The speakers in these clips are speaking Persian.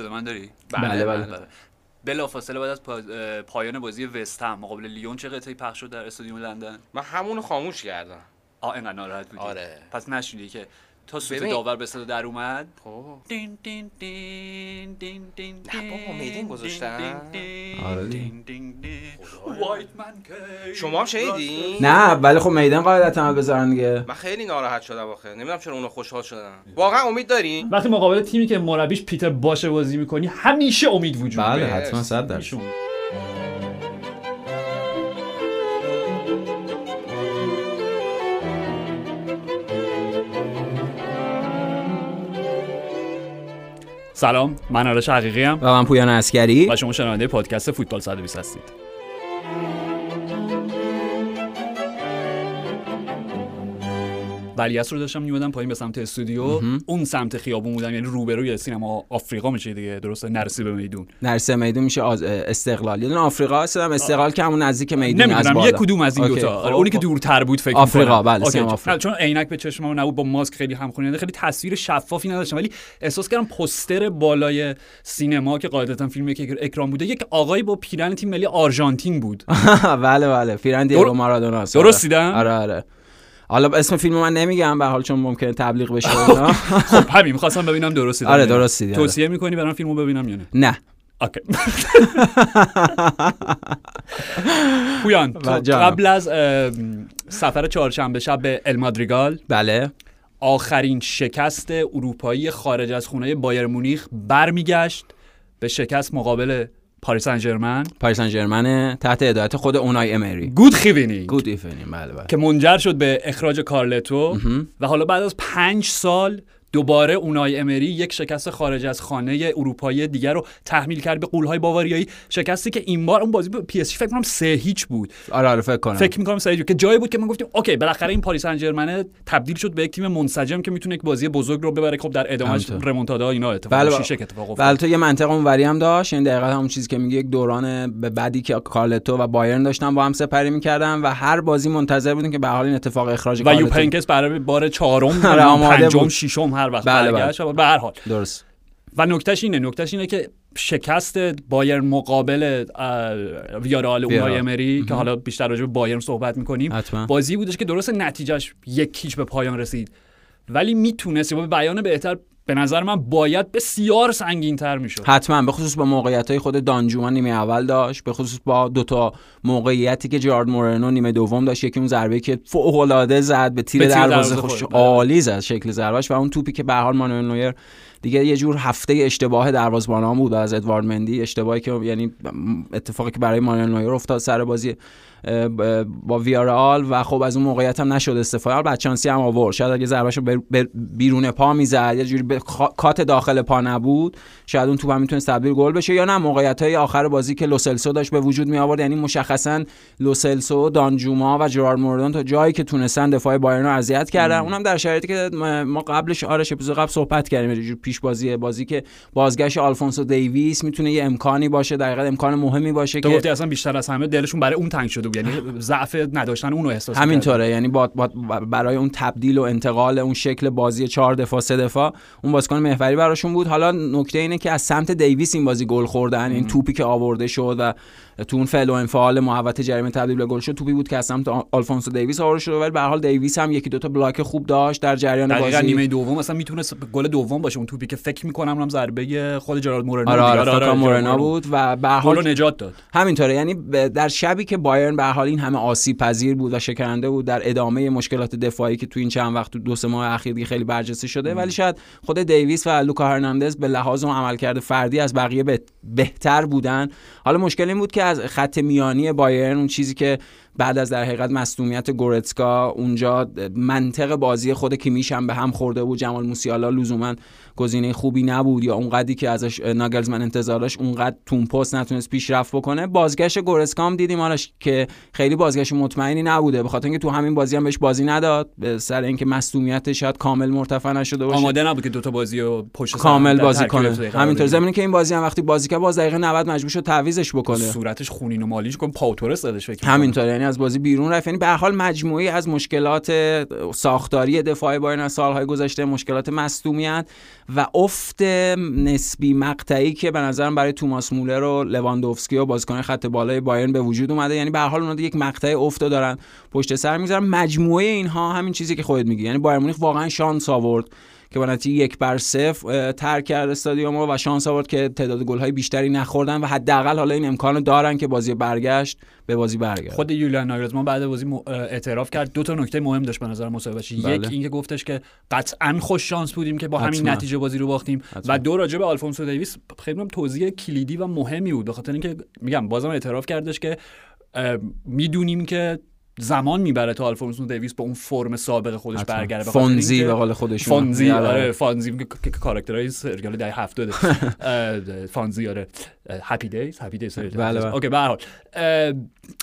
صدا من داری؟ بله بله بلافاصله بعد از پایان بازی وست هم مقابل لیون چه قطعی پخش شد در استادیوم لندن؟ من همونو خاموش کردم. آ اینقدر ناراحت بودی. آره. پس نشنیدی که تا سوت ببین. داور به صدا در اومد خب دین دین دین دین دین نه بابا، میدین گذاشتن؟ آره. دین دین دین. White man came. شما هم شنیدین؟ نه ولی خب میدان قاعدتا هم بذارن دیگه من خیلی ناراحت شدم آخه نمی‌دونم چرا اونا خوشحال شدن واقعا امید دارین وقتی مقابل تیمی که مربیش پیتر باشه بازی می‌کنی همیشه امید وجود بله داره. حتما صد درصد سلام من آرش حقیقی و من پویان اسکری و شما شنونده پادکست فوتبال 120 هستید. ولیعصر رو داشتم میومدم پایین به سمت استودیو. اون سمت خیابون بودم یعنی روبروی سینما آفریقا میشه دیگه درسته؟ نرسی به میدون. در سه میدون میشه آز... استقلال یه دونه آفریقا هست هم استقلال که همون نزدیک میدون از نمی‌دونم بالا. یک کدوم از این اوکی. دوتا. آره، خب، اونی که خب. دورتر بود فکر آفریقا،. بله، سینما آفریقا. چون عینک به چشمم نبود با ماسک خیلی همخونی خیلی تصویر شفافی نداشتم ولی احساس کردم پستر بالای سینما که قاعدتا فیلمی که اکرام بوده یک آقای با پیرن تیم ملی آرژانتین بود. بله بله. فیرن در- دیگو مارادونا. درست دیدم؟ آره آره. حالا اسم فیلم من نمیگم به حال چون ممکنه تبلیغ بشه. خب همین می‌خواستم ببینم درست دیدم آره یا نه. درست دیدی آره. توصیه می‌کنی برام فیلمو ببینم یا نه نه اوکی پویان. قبل از سفر چهارشنبه شب به المادریگال بله آخرین شکست اروپایی خارج از خونه بایر مونیخ برمیگشت به شکست مقابل پاریس سن ژرمن پاریس سن ژرمن تحت هدایت خود اونای امری. Good ebening good evening بله بله. که منجر شد به اخراج کارلتو و حالا بعد از پنج سال دوباره اونای امری یک شکست خارج از خانه اروپایی دیگر رو تحمیل کرد به غول‌های باواریایی. شکستی که این بار اون بازی به پی اس فکر کنم سه هیچ بود. آره آره فکر کنم. فکر می‌کنم سه هیچ بود. که جایی بود که ما گفتیم okay بالاخره این پاریس سن تبدیل شد به یک تیم منسجم که می‌تونه یک بازی بزرگ رو ببره. خب در ادامهش همینطور. remontada اینا اتفاق بله، شیشک اتفاق افتاد. بله تو یه منطقه اونوری هم داشت. این دقیقا همون چیزی که میگه یک دوران به بعدی که کارلتو و بایرن داشتن با هم سپری می‌کردن و هر بازی منتظر بودن که به حال این اتفاق اخراج و یوپنکس برای بار چهارم آره، آماده پنجم. ششم هر وقت بله، برگشت به هر حال. درست. و نکتهش اینه نکتهش اینه که شکست بایر مقابل ویارال اونای. امری که حالا بیشتر راجع به بایرن صحبت می‌کنیم حتما. بازی بودش که درست نتیجهش یک هیچ به پایان رسید. ولی می‌تونست با بیان بهتر به نظر من باید بسیار سنگین تر می‌شد. حتما. به خصوص با موقعیت های خود دانجوما نیمه اول داشت. به خصوص با دوتا موقعیتی که جارد مورنو نیمه دوم داشت. یکی اون ضربه که فوق العاده زد به تیر دروازه خوش. بله. عالی زد شکل ضربهش و اون توپی که به حال مانوئل نویر دیگه یه جور هفته اشتباه دروازه‌بانان بود از ادوارد مندی. اشتباهی که یعنی اتفاقی که برای مانوئل نویر افتاد سر بازی با ویارال و خب از اون موقعیت هم نشد استفاده. بعد چانسی هم آورد. شاید اگه ضربهشو بر- بر- بیرون پا می‌زد یه جوری کات داخل پا نبود شاید اون توپ هم می‌تونست تبدیل گل بشه یا نه. موقعیت های آخر بازی که لوسلسو داشت به وجود می آورد یعنی مشخصا لوسلسو دانجوما و جرارد موردون تا جایی که تونستن دفاع بایرن رو اذیت کردن. اونم در شرایطی که ما قبلش آرش اپیزود قبل صحبت کردیم یه جور پیش بازی بازی که بازگشت آلفونسو دیویس می‌تونه یه امکانی باشه دقیقاً امکان مهمی باشه که گفتی اصلا بیشتر از همه دلشون برای اون تنگ شده بود یعنی ضعف نداشتن اون رو احساس. همینطوره یعنی با, با برای اون تبدیل و انتقال اون شکل بازی چهار دفاع سه دفاع اون بازیکن محوری براشون بود. حالا نکته اینه که از سمت دیویس این بازی گل خوردن این توپی که آورده شد و تو اون فعل و انفعال محوطه جریمه تبدیل به گل شد توپی بود که از سمت آلفونسو دیویس آورده شد. ولی به حال دیویس هم یکی دو تا بلاک خوب داشت در جریان بازی. نیمه دوم اصلا می‌تونست گل دوم باشه. اون توپی که فکر می‌کنم هم ضربه خود جرارد مورنو آره. آره, آره، جرارد مورنو بود و به حال نجات داد. همینطوره یعنی در شبی که بایرن به حال این همه آسیب پذیر بود و شکننده بود در ادامه مشکلات دفاعی که تو این چند وقت تو دو سه ماه اخیر خیلی برجسته شده. ولی شاید خود دیویس و لوکا هرناندز به لحاظ اون عملکرد فردی از بقیه به- بهتر بودن. حالا مشکل این بود که از خط میانی بایرن اون چیزی که بعد از در حقیقت مصونیت گورتسکا اونجا منطق بازی خود کیمیش هم به هم خورده بود. جمال موسیالا لزوما گزینه خوبی نبود یا اونقدری که ازش ناگلزمن انتظار داشت اونقدر تون پست نتونست پیشرفت بکنه. بازگشت گورسکا هم دیدیم آرش که خیلی بازگشت مطمئنی نبوده. به خاطر اینکه تو همین بازی هم بهش بازی نداد. به سر اینکه مصونیت شاید کامل مرتفع نشده باشه. آماده نبود که دوتا بازی رو پشت کامل بازی کنه. همینطور. زمینی که این بازی هم وقتی بازی کرد باز دقیقه 90 مجبور شد تعویزش بکنه. صورتش خونین و مالیش کن پاوتورس دادش فکر می‌کنم. یعنی از بازی بیرون رفت. یعنی به حال مجموعی از مشکلات ساختاری دفاعی بایرن از سالهای گذشته مشکلات مصدومیت و افت نسبی مقطعی که به نظرم برای توماس مولر و لواندوفسکی و بازیکن خط بالای بایرن به وجود اومده. یعنی به حال اونها یک مقطع افت دارن پشت سر می‌گذارن. مجموعه اینها همین چیزی که خودت میگی. یعنی بایر مونیخ واقعا شانس آورد. که با نتیجه یک بر صفر ترک کرد استادیوم و شانس آورد که تعداد گل‌های بیشتری نخوردن و حداقل حالا این امکان دارن که بازی برگشت به بازی برگرد خود یولیان ناگلزمان بعد بازی اعتراف کرد دو تا نکته مهم داشت به نظر مصاحبهش بله. یک اینکه گفتش که قطعا خوش شانس بودیم که با همین. نتیجه بازی رو باختیم. و دو راجع به آلفونسو دیویس خیلی هم توضیح کلیدی و مهمی بود به خاطر اینکه میگم بازم اعتراف کردش که می‌دونیم که زمان می‌بره تا آلفونسو دیویس به اون فرم سابق خودش. برگرده. فونزی به قول خودشون. فانزی آره. آره. فانزی که- کاراکترهای سریال دهه 70 اه، فانزی آره. Happy Days Happy Days. okay به حال.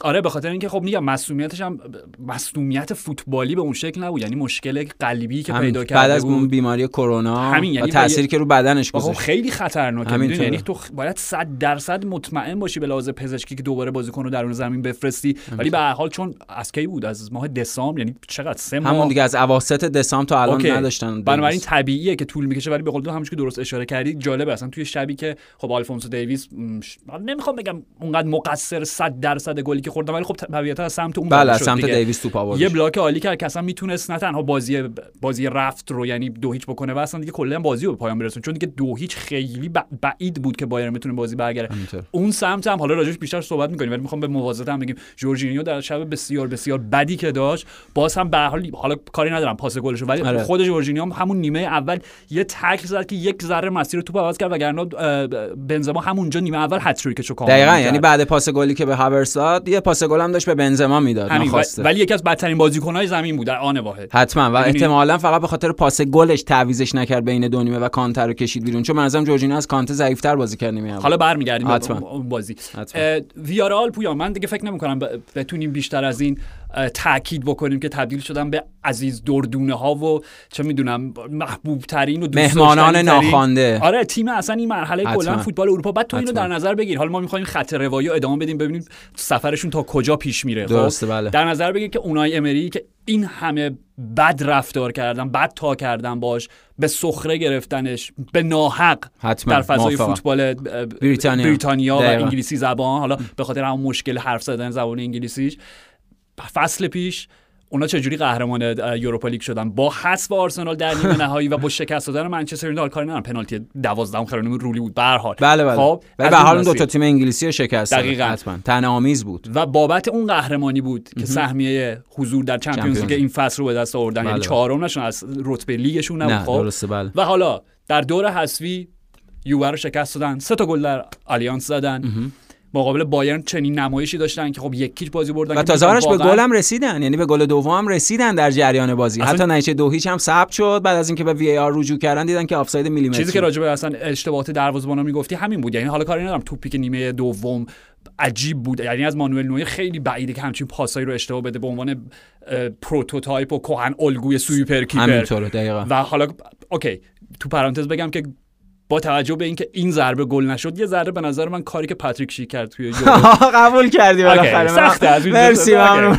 آره به خاطر اینکه خب میگم مسئولیتش هم مسئولیت فوتبالی به اون شکل نبود. یعنی مشکل قلبی که. پیدا بعد کرده از اون بیماری کرونا همین، یعنی و تأثیری که رو بدنش گذاشت. خیلی خطرناکه یعنی تو باید 100 درصد مطمئن باشی به لحاظ پزشکی که دوباره بازیکن رو درون زمین بفرستی. ولی به هر حال چون از کی بود از ماه دسامبر یعنی چقدر سه ماه همون دیگه از اواسط دسامبر تا الان okay. نداشتن بنابراین. طبیعیه که طول می‌کشه ولی به قول تو همونش که درست اشاره کردی جالبه اصلا توی شبی که خب آلفونسو دیویس م، ش- نمی‌خوام بگم اونقدر مقصر 100 درصد گلی که خوردن ولی خب طبیعتا از سمت اون بله از سمت. دیویس توپ آوردش. یه بلاک عالی کرد که اصلا می‌تونست نه تنها بازی بازی رفت رو یعنی دو هیچ بکنه و اصلا دیگه کلا بازی رو به پایان برسونه چون دیگه دو هیچ خیلی ب- بعید بود که بایر می‌تونه بازی برگرده. اون سمت هم حالا راجعش بیشتر صحبت می‌کنیم ولی می‌خوام به موازات هم بگیم جورجینیو در شب بسیار بسیار بدی که داشت باز هم به حال حالا کاری ندارم پاس گلشو ولی آره. خود جورجینیو هم همون نیمه اول یه تکل زد که یک ذره مسیر توپ عوض کرد وگرنه بنزما همونجا نیمه اول هتریکشو کامل دقیقا. یعنی بعد پاس گلی که به هاورس داد یه پاس گل هم داشت به بنزما می‌داد ولی یکی از بدترین بازیکن‌های زمین بود در آن واحد حتما و می‌دونی؟ احتمالا فقط به خاطر پاس گلش تعویضش نکرد بین دو نیمه و کانته رو کشید بیرون چون به نظرم جورجینیو از کانته ضعیفتر بازی کرد نیمه. حالا برمیگردیم به بازی ویارال پویا من دیگه فکر نمی کنم بتونیم بیشتر از این تاکید بکنیم که تبدیل شدن به عزیز دردونه ها و چه می‌دونم محبوب ترین و مهمانان. ناخوانده آره تیم اصلا این مرحله. کلا فوتبال اروپا بعد تو اینو. در نظر بگیر حالا ما می‌خوایم خط روایی رو ادامه بدیم ببینیم سفرشون تا کجا پیش میره خب؟ درسته، بله. در نظر بگیر که اونای امری که این همه بد رفتار کردن بد تا کردن باش به سخره گرفتنش به ناحق حتما. در فضای موافقم. فوتبال بریتانیا. بریتانیا و. انگلیسی زبان حالا به خاطر همون مشکل حرف زدن زبان انگلیسیش فصل پیش اونا چجوری قهرمان یوروپا لیگ شدن؟ با حذف آرسنال در نیمه نهایی و با شکست دادن منچستر یونایتد کاری ندارم. پنالتی 12 خیلی رولی بود. به هر حال. بله بله. خب ولی به حال دو. تا تیم انگلیسی شکست. دقیقاً. حتما. طعنه آمیز بود. و بابت اون قهرمانی بود که سهمیه حضور در چمپیونز لیگ. این فصل رو به دست آوردن. یعنی بله. چهارم نشون از رتبه لیگشون نبود. خب. درسته بله. و حالا در دور حذفی یووه رو شکست دادن. سه تا گل در آلیانس زدن. مقابل بایرن چنین نمایشی داشتن که خب یک هیچ بازی بردن و تازه به واقعاً- گل هم رسیدن یعنی به گل دوم رسیدن در جریان بازی. حتی نتیجه دو هیچ هم ثبت شد بعد از اینکه به VAR رجوع کردن دیدن که آفساید میلیمتری. چیزی که راجع به اصلا اشتباهات دروازه‌بانا می‌گفتی همین بود. یعنی حالا کاری ندارم. توپی که نیمه دوم عجیب بود. یعنی از مانوئل نویر خیلی بعیده که همچین پاسایی رو اشتباه بده به عنوان prototype و کهن الگوی super keeper. و حالا OK. تو پرانتز بگم که با توجه به اینکه این ضربه گل نشد یه ذره به نظر من کاری که پاتریک شیک کرد توی قبول کردی بالاخره سخته از مرسی. ممنون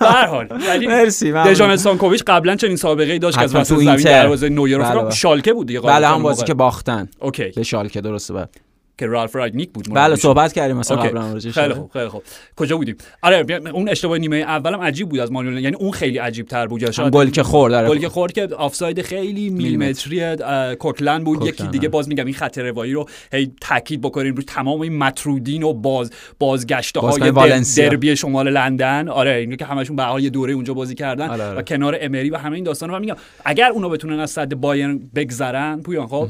به هر حال مرسی ممنون. دژان استانکوویچ قبلا چنین سابقه ای داشت که از وسط زمین. دروازه نویر بله، بله. شالکه بود دیگه بله هم بازی. که باختن OK به شالکه درسته بله که رالف راگنیک بود بله. صحبت کردیم مثلا. قبلا. خیلی خوب خیلی خوب کجا بودیم آره اون اشتباه نیمه اولم عجیب بود از مانوئل یعنی اون خیلی عجیب تر بود شاید گل که خورد آره. گل که خورد که آفساید خیلی میلیمتری کوکلند بود یکی دیگه آره. باز میگم این خط روایی رو هی تاکید بکنیم روی تمام این مترودین و باز بازگشته های. دربی شمال لندن آره اینو که همشون به یه دوره اونجا بازی کردن آره،. و کنار امری و همه این داستانا رو میگم اگر اونا بتونن از صد بایرن بگذرن پویان خب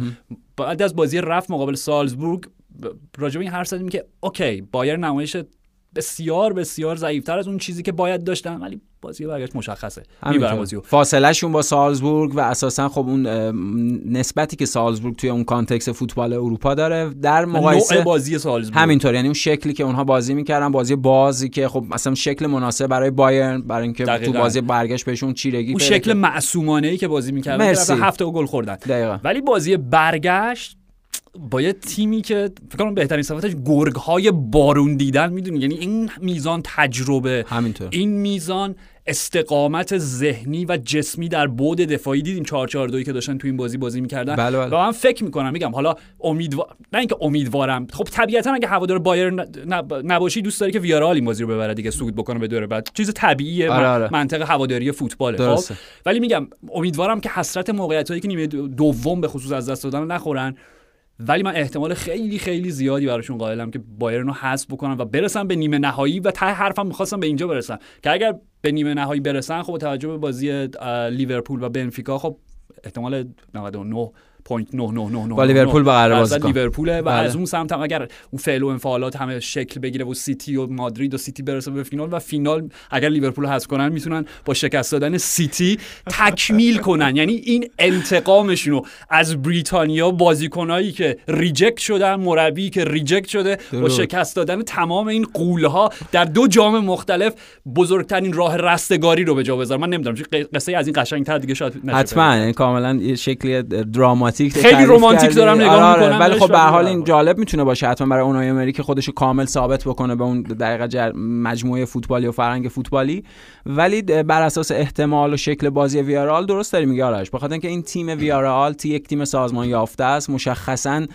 بعد از بازی رفت مقابل سالزبورگ ب- راجع به این حرف زدیم که اوکی بایر نمایش بسیار بسیار ضعیفتر از اون چیزی که باید داشتن ولی بازی برگشت مشخصه. می‌برن. بازیو فاصله شون با سالزبورگ و اساسا خب اون نسبتی که سالزبورگ توی اون context فوتبال اروپا داره در نوع مقایسه بازی سالزبورگ. همینطور. یعنی اون شکلی که اونها بازی می‌کردن بازی بازی که خب مثلا شکل مناسب برای بایرن برای اینکه تو. بازی برگشت بهشون چیرگی اون شکل. معصومانه ای که بازی می‌کردن هفت تا گل خوردن. دقیقاً. ولی بازی برگشت با یه تیمی که فکر کنم بهترین صفتش گرگ های بارون دیدن می‌دونی؟ یعنی این میزان تجربه همینطور. این میزان استقامت ذهنی و جسمی در بود دفاعی. دیدیم 4 4 2 که داشتن تو این بازی بازی می‌کردن. بله بله. و من فکر می‌کنم میگم حالا امیدوار نه اینکه امیدوارم. خب طبیعتا اگه هوادار بایر نب... نباشی دوست داری که ویارال این بازی رو ببره دیگه صعود بکنه به دور بعد. چیز طبیعیه آره آره. منطق هواداری فوتباله. درسته. خب ولی میگم امیدوارم که حسرت موقعیت هایی که نیمه دوم به خصوص از دست دادن نخورن. ولی من احتمال خیلی خیلی زیادی براشون قائلم که بایرن رو حذف بکنن و برسن به نیمه نهایی و ته حرفم می‌خواستم به اینجا برسن. که اگر به نیمه نهایی برسن خب توجه به بازی لیورپول و بنفیکا خب احتمال 99 point 9 با لیورپول با قرار بازی کنه. لیورپول و بله. از اون سمت هم اگر اون فعل و انفعالات همه شکل بگیره و سیتی و مادرید و سیتی برسه به فینال و فینال اگر لیورپول حذف کنن می‌تونن با شکست دادن سیتی تکمیل کنن. یعنی این انتقامشونو از بریتانیا بازیکنایی که reject شدن مربی که reject شده با. شکست دادن تمام این غولها در دو جام مختلف بزرگترین راه رستگاری رو به جا بذارن. من نمی‌دونم چه قصه از این قشنگتر دیگه شاید حتما. یعنی کاملا شکلی دراماتیک خیلی تعریف رمانتیک. دارم نگاه آره، آره. می‌کنم ولی خب به حال این جالب می‌تونه باشه حتما برای اونای امری که خودشو کامل ثابت بکنه به اون دقیقه جر... مجموعه فوتبالی و فرهنگ فوتبالی ولی بر اساس احتمال و شکل بازی ویارال درست داری میگه آرش بخاطر اینکه این تیم ویارال تی یک تیم سازمان یافته است مشخصا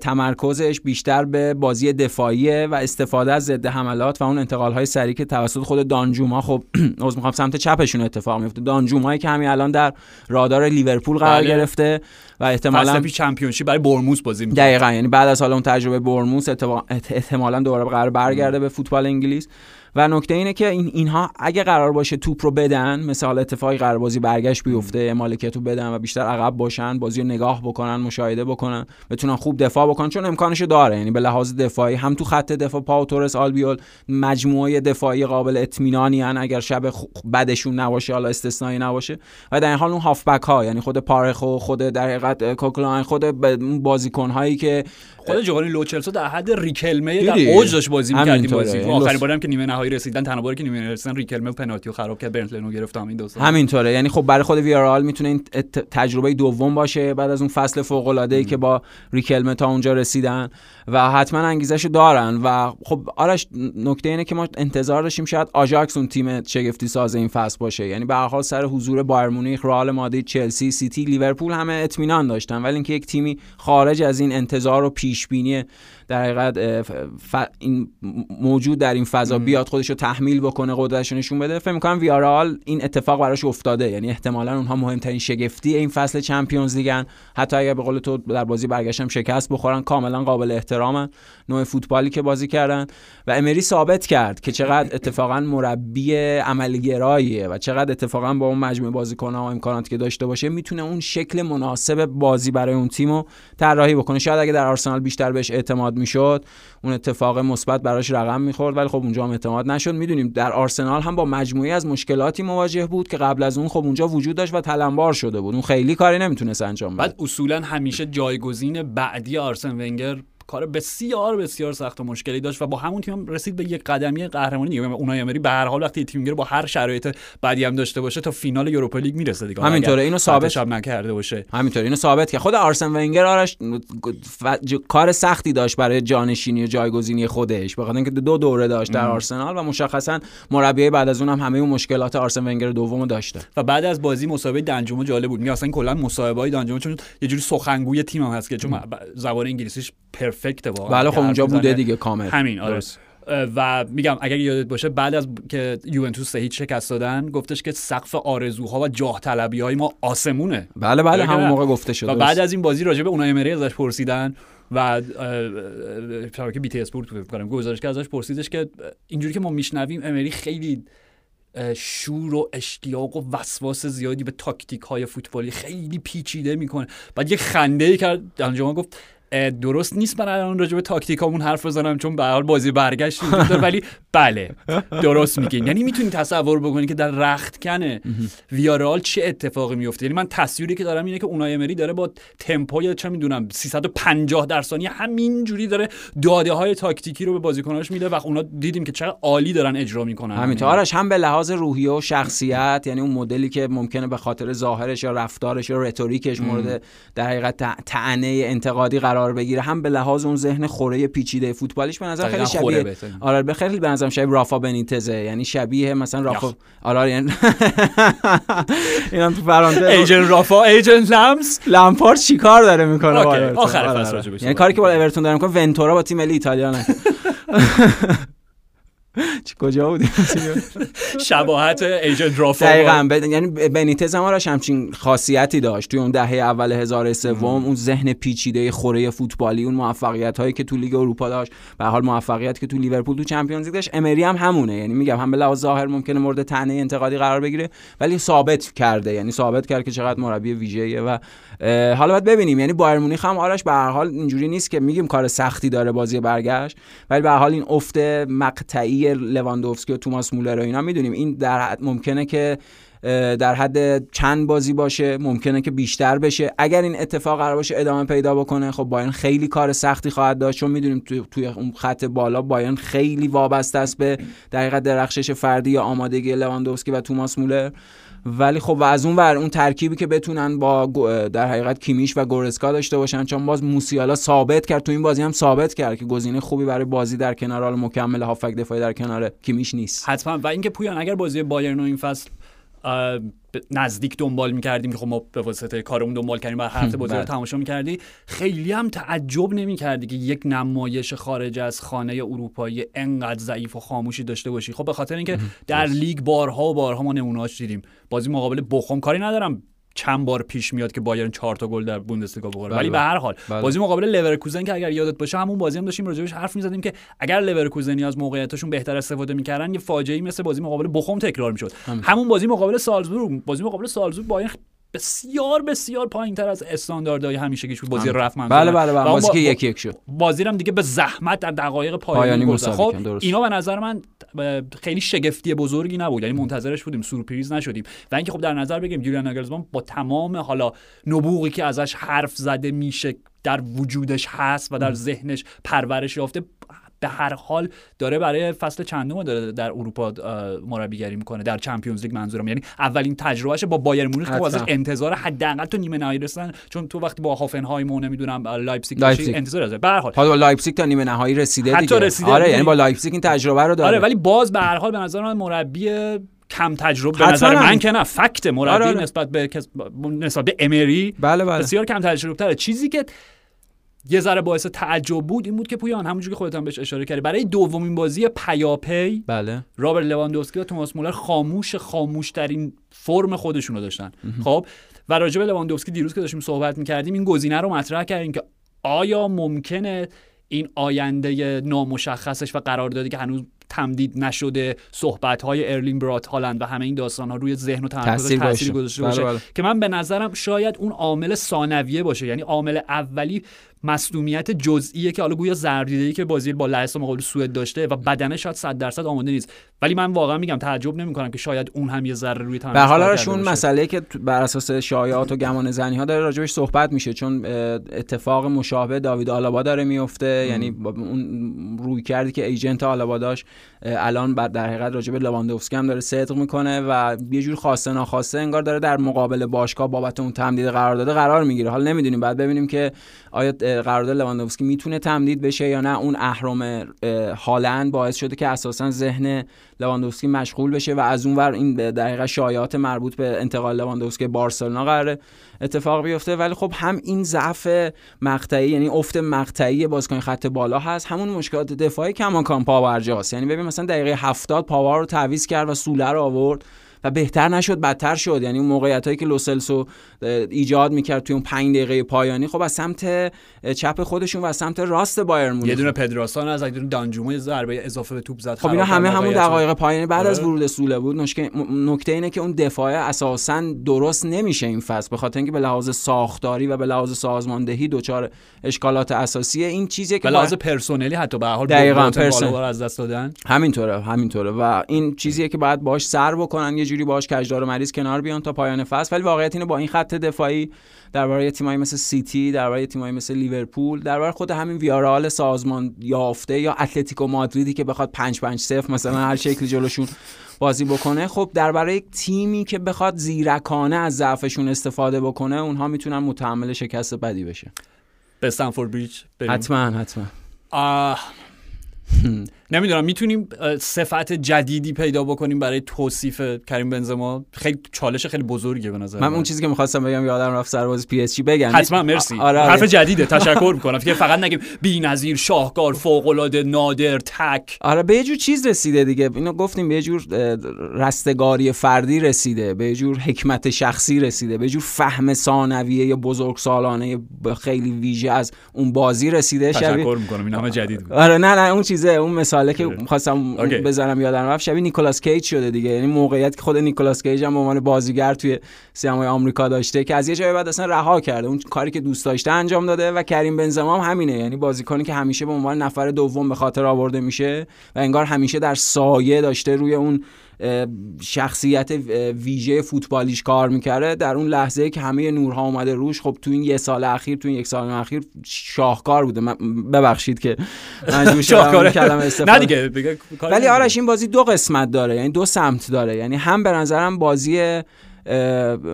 تمرکزش بیشتر به بازی دفاعیه و استفاده از ضد حملات و اون انتقال های سریع که توسط خود دانجوما خب عذر می‌خوام سمت چپشون اتفاق میفته دانجومایی که همین الان در رادار لیورپول قرار بله. گرفته و فصل احتمالاً پیش چمپیونشیپ برای برموس بازی می‌کنه دقیقا یعنی بعد از حالا اون تجربه برموس احتمالا دوباره قرار برگرده به فوتبال انگلیس. و نکته اینه که این اینها اگه قرار باشه توپ رو بدن مثل حالا اتفاقی قرار بازی برگشت بیفته مالکیت رو بدن و بیشتر عقب باشن بازی رو نگاه بکنن مشاهده بکنن بتونن خوب دفاع بکنن چون امکانش داره یعنی به لحاظ دفاعی هم تو خط دفاع پاو تورس آلبیول مجموعه دفاعی قابل اطمینانی هن اگر شب بدشون نباشه حالا استثنایی نباشه و در این حال اون هافبک ها یعنی خود پارخو خود در حقیقت کوکلاین خود بازیکن هایی که خود جوانی لوچلسو در حد ریکلمه در؟ اوج داشت بازی می‌کرد این همینطوره. بازی آخرین هم که نیمه نهایی رسیدن تنها باری که نیمه رسیدن ریکلمه پنالتی رو خراب کرد برنت لنو گرفت همین دو سال همینطوره. یعنی خب برای خود ویارال می‌تونه این تجربه دوم باشه بعد از اون فصل فوق العاده ای که با ریکلمه تا اونجا رسیدن. و حتما انگیزشو دارن. و خب آرش نکته اینه که ما انتظار داشتیم شاید آژاکس اون تیم شگفتی ساز این فصل باشه. یعنی به هر حال سر حضور بایرن مونیخ رئال مادرید چلسی سیتی لیورپول همه اطمینان داشتن. ولی اینکه یک تیمی خارج از این انتظار و پیش بینی در حقیقت ف... این موجود در این فضا بیاد خودش رو تحمیل بکنه قدرتش نشون بده فکر می‌کنم ویارال این اتفاق براش افتاده. یعنی احتمالا اونها مهمترین شگفتی این فصل چمپیونز لیگن. حتی اگر به قول تو در بازی برگشتم شکست بخورن کاملا قابل احترامن نوع فوتبالی که بازی کردن. و امری ثابت کرد که چقدر اتفاقا مربی عملگراییه و چقدر اتفاقا با اون مجموعه بازیکن‌ها و امکاناتی که داشته باشه می‌تونه اون شکل مناسب بازی برای اون تیمو طراحی بکنه. شاید اگه در آرسنال بیشتر بهش اعتماد می‌شد اون اتفاق مثبت براش رقم می‌خورد ولی خب اونجا هم اعتماد نشد. می‌دونیم در آرسنال هم با مجموعی از مشکلاتی مواجه بود که قبل از اون خب اونجا وجود داشت و تلمبار شده بود. اون خیلی کاری نمی‌تونست انجام بده. بعد اصولا همیشه جایگزین بعدی آرسن ونگر کار بسیار بسیار سخت و مشکلی داشت و با همون تیم هم رسید به یک قدمی قهرمانی دیگه. اونای امری به هر حال وقتی تیم می‌گیره با هر شرایط بعدی هم داشته باشه تا فینال یوروپا لیگ می‌رسه دیگه. همینطوره، اینو ثابت- هم نکرده باشه. همینطور اینو ثابت که خود آرسن ونگر آرش. ج- کار سختی داشت برای جانشینی و جایگزینی خودش. بخاطر اینکه دو دوره داشت در آرسنال و مشخصا مربی بعد از اون هم همه اون مشکلات آرسن ونگر دومو داشته. و بعد از بازی مسابقه دنجومو جالب بود. میگه اصلا کلا مصاحبه های دنجومو چون یه جوری سخنگوی تیم هم هست که چون زبان انگلیسیش پرفکته واقعا بله خب اونجا. بوده دیگه کامل همین آره درست. و میگم اگر یادت باشه بعد از که یوونتوس هیچ شکست دادن گفتش که سقف آرزوها و جاه طلبی های ما آسمونه بله بله. همون موقع گفته شد و. بعد از این بازی راجع به اونای امری ازش پرسیدن و شبکه بی تی اسپورت فکر کنم گزارش که ازش پرسیدش که اینجوری که ما میشنویم امری خیلی شور و اشتیاق و وسواس زیادی به تاکتیک های فوتبالی خیلی پیچیده می‌کنه بعد یه خنده ای کرد انجام گفت درست نیست من الان راجع به تاکتیکامون حرف بزنم چون به حال بازی برگشت ولی بله درست میگین. یعنی می‌تونی تصور بکنی که در رختکن ویارال چه اتفاقی میفته. یعنی من تصویری که دارم اینه که اونای امری داره با تمپوی چه می‌دونم 350 در ثانیه همین جوری داره داده های تاکتیکی رو به بازیکناش میده و اونا دیدیم که چقدر عالی دارن اجرا می‌کنن. همینطور. آرش هم به لحاظ روحیه و شخصیت یعنی اون مدلی که ممکنه به خاطر ظاهرش یا رفتارش یا رتوریکش مورد در حقیقت طعنه انتقادی قرار قرار بگیره هم به لحاظ اون ذهن خوره پیچیده فوتبالیش به نظر خیلی شبیه. آره به خیلی به نظرم شبیه رافا بنیتزه یعنی شبیه مثلا رافا یخ. آره یعنی اینا تو فرانسه ایجن رافا ایجن لمس لامپارد چیکار داره می‌کنه؟ آخر آره، فصل آره. یعنی کاری که با اورتون داره می‌کنه ونتورا با تیم ملی ایتالیا چی کجا بودیم؟ شباهت ایجن رافا دقیقا ب... یعنی بنیتز هم آرش همچین خاصیتی داشت. توی اون دهه اول هزار سوم اون ذهن پیچیده خوره فوتبالی اون موفقیت هایی که تو لیگ اروپا داشت. به هر حال موفقیت که تو لیورپول تو چمپیونز لیگ داشت. امری هم همونه. یعنی میگم هم به لحاظ ظاهر ممکنه مورد طعنه انتقادی قرار بگیره ولی ثابت کرده. یعنی ثابت کرد که چقدر مربی ویژه‌ایه و حالا باید ببینیم. یعنی بایر مونیخ هم آرش به هر حال اینجوری نیست که میگیم کار سختی داره بازی برگشت ولی به هر حال این افت مقطعی لواندوفسکی و توماس مولر اینا می‌دونیم. این در حد ممکنه که در حد چند بازی باشه ممکنه که بیشتر بشه. اگر این اتفاق قرار باشه ادامه پیدا بکنه خب بایرن خیلی کار سختی خواهد داشت. چون می‌دونیم توی, توی اون خط بالا بایرن خیلی وابسته است به دقیقه درخشش فردی یا آمادگی لواندوفسکی و توماس مولر. ولی خب و از اون ور اون ترکیبی که بتونن با در حقیقت کیمیش و گورسکا داشته باشن چون باز موسیالا ثابت کرد تو این بازی هم ثابت کرد که گزینه خوبی برای بازی در کنار حال مکمل هافک دفاعی در کنار کیمیش نیست. حتما. و اینکه پویان اگر بازی بایرن رو این فصل نزدیک دنبال می‌کردیم که خب ما به واسطه کارمون دنبال کردیم و هر هفته بازی رو بله. تماشا می‌کردی. خیلی هم تعجب نمی‌کردی که یک نمایش خارج از خانه اروپایی انقدر ضعیف و خاموشی داشته باشی؟ خب به خاطر اینکه در لیگ بارها و بارها ما نمونهاش دیدیم. بازی مقابل بخوم کاری ندارم. چند بار پیش میاد که بایرن چهار تا گل در بوندسلیگا بخوره بله، ولی به بله. هر حال بله. بازی مقابل لورکوزن که اگر یادت باشه همون بازی هم داشتیم راجبش حرف می‌زدیم که اگر لورکوزنی از موقعیتاشون بهتر استفاده می‌کردن یه فاجعه مثل بازی مقابل بخوم تکرار می‌شد همون بازی مقابل سالزبورگ بازی مقابل سالزبورگ بایرن بسیار بسیار پایینتر از استانداردهای همیشگیش بود بازی رفت منظورم. بله بله بله بازی با- که یک یک شد بازی هم دیگه به زحمت در دقایق پایانی. مساوی خب. اینا به نظر من خیلی شگفتی بزرگی نبود یعنی منتظرش بودیم سورپریز نشدیم و اینکه خب در نظر بگیریم یولیان ناگلزمان با تمام حالا نبوغی که ازش حرف زده میشه در وجودش هست و در ذهنش پرورش یافته به هر حال داره برای فصل چندم داره در اروپا مربیگری می‌کنه در چمپیونز لیگ منظورم یعنی اولین تجربهش با بایرن مونیخ حتما. ازش انتظار حداقل تو نیمه نهایی رسیدن چون تو وقتی با هوفنهایم و نمی‌دونم لایپزیگ انتظار داره به هر حال حالا با لایپزیگ تا نیمه نهایی رسیده حتی دیگه رسیده. آره یعنی- با لایپزیگ این تجربه رو داره آره ولی باز به هر حال به نظر من مربی کم تجربه به نظر. من که نه fact مربی آره، آره. نسبت به نسبت به امری بله بله بسیار کم تجربه تره چیزی که یه ذره باعث تعجب بود این بود که پویان همونجوری که خودت هم بهش اشاره کردی برای دومین بازی پیاپی بله رابرت لواندوفسکی و توماس مولر خاموش خاموش ترین فرم خودشون رو داشتن خب و راجع به لواندوفسکی دیروز که داشتیم صحبت می‌کردیم این گزینه رو مطرح کردیم که آیا ممکنه این آینده نامشخصش و قراردادی که هنوز تمدید نشده صحبت های ارلین برات هالند و همه این داستان ها روی ذهن و تمرکز تاثیر باشه. گذاشته بله، باشه بله. که من به نظرم شاید اون عامل ثانویه باشه یعنی عامل اولی مصدومیت جزئیه که حالا گویا ضربدیده‌ای که بازی با لهستان مقابل سوئد داشته و بدنش شاید 100 درصد آماده نیست. ولی من واقعا میگم تعجب نمی‌کنم که شاید اون هم یه ذره روی تمرکز به حال اون. مسئله که بر اساس شایعات و گمان زنی ها داره راجبش صحبت میشه چون اتفاق مشابه داوید آلابا داره میفته یعنی اون روی کردی که ایجنت آلابا داشت الان در حقیقت راجب لواندوفسکی هم داره صدق می‌کنه و یه جور خواسته ناخواسته انگار داره در مقابل باشگاه بابت اون تمدید قرارداد قرار می‌گیره. حالا نمی‌دونیم بعد ببینیم که آیا قرارداد لواندوفسکی می‌تونه تمدید بشه یا نه اون اهرم اه، هالند باعث شده که اساسا ذهن لواندوفسکی مشغول بشه و از اون ور این به دقیقه شایعات مربوط به انتقال لواندوفسکی بارسلونا قراره اتفاق بیفته. ولی خب هم این ضعف مقطعی یعنی افت مقطعی بازیکن خط بالا هست همون مشکلات دفاعی کماکان پابرجاست یعنی ببین مثلا دقیقه 70 پاوار رو تعویض کرد و سوله رو آورد. و بهتر نشد بدتر شد. یعنی اون موقعیت هایی که لوسلسو ایجاد می‌کرد توی اون 5 دقیقه پایانی خب از سمت چپ خودشون و از سمت راست بایر مونیخ. یه دونه پدراسان از دونه دانجومو یه ضربه اضافه به توپ زد خب اینا همه همون. دقایق پایانی بعد از آره. ورود سوله بود. نکته اینه که اون دفاع اساسا درست نمیشه این فصل. به خاطر اینکه به لحاظ ساختاری و به لحاظ سازماندهی دچار اشکالات اساسیه این چیزیه که به لحاظ پرسنلی حتی به حال دقیقاً، از دست دادن. همینطوره همینطوره. و این چیزیه که باید باش سر بکنن یه جوری باش کجدار و مریض کنار بیان تا پایان فصل. ولی واقعیت اینه با این خط دفاعی درباره تیمایی مثل سیتی درباره تیمایی مثل لیورپول درباره خود همین ویارال سازمان یافته یا اتلتیکو مادریدی که بخواد 5 5 0 مثلا هر شکلی جلوشون بازی بکنه. خب درباره یک تیمی که بخواد زیرکانه از ضعفشون استفاده بکنه اونها می‌تونن متحمل شکست بدی بشه. به استمفورد بریج بریم. حتما حتما. آه. نمی‌دونم می‌تونیم صفت جدیدی پیدا بکنیم برای توصیف کریم بنزما. خیلی چالش خیلی بزرگیه به نظر من اون چیزی که می‌خواستم بگم یادم رفت سرباز پی اس جی بگم. حتما مرسی. آره حرف آره. جدیده تشکر می‌کنم. که فقط نگیم بی‌نظیر شاهکار فوق العاده نادر تک. آره به جور چیز رسیده دیگه. اینو گفتیم به جور رستگاری فردی رسیده. به جور حکمت شخصی رسیده. به جور فهم ثانویه یا بزرگ سالانه خیلی ویژه از اون بازی رسیده. تشکر می‌کنم. این همه جدید بود. آره نه نه اون چیزه اون مثاله که خواستم اوکی. بزنم یادم رفت. شبیه نیکولاس کیج شده دیگه. یعنی موقعیت که خود نیکولاس کیج هم به عنوان بازیگر توی سینمای آمریکا داشته که از یه جای بعد اصلا رها کرده. اون کاری که دوست داشته انجام داده و کریم بنزما هم همینه. یعنی بازیکنی که همیشه به عنوان نفر دوم به خاطر آورده میشه و انگار همیشه در سایه داشته روی اون شخصیت ویژه فوتبالیش کار می‌کرده در اون لحظه که همه نورها اومده روش خب تو این یه سال اخیر تو این یک سال اخیر شاهکار بوده من ببخشید که شاهکاره. این کلمه استفاده نه دیگه ولی. آرش این بازی دو قسمت داره یعنی دو سمت داره یعنی هم به نظرم بازی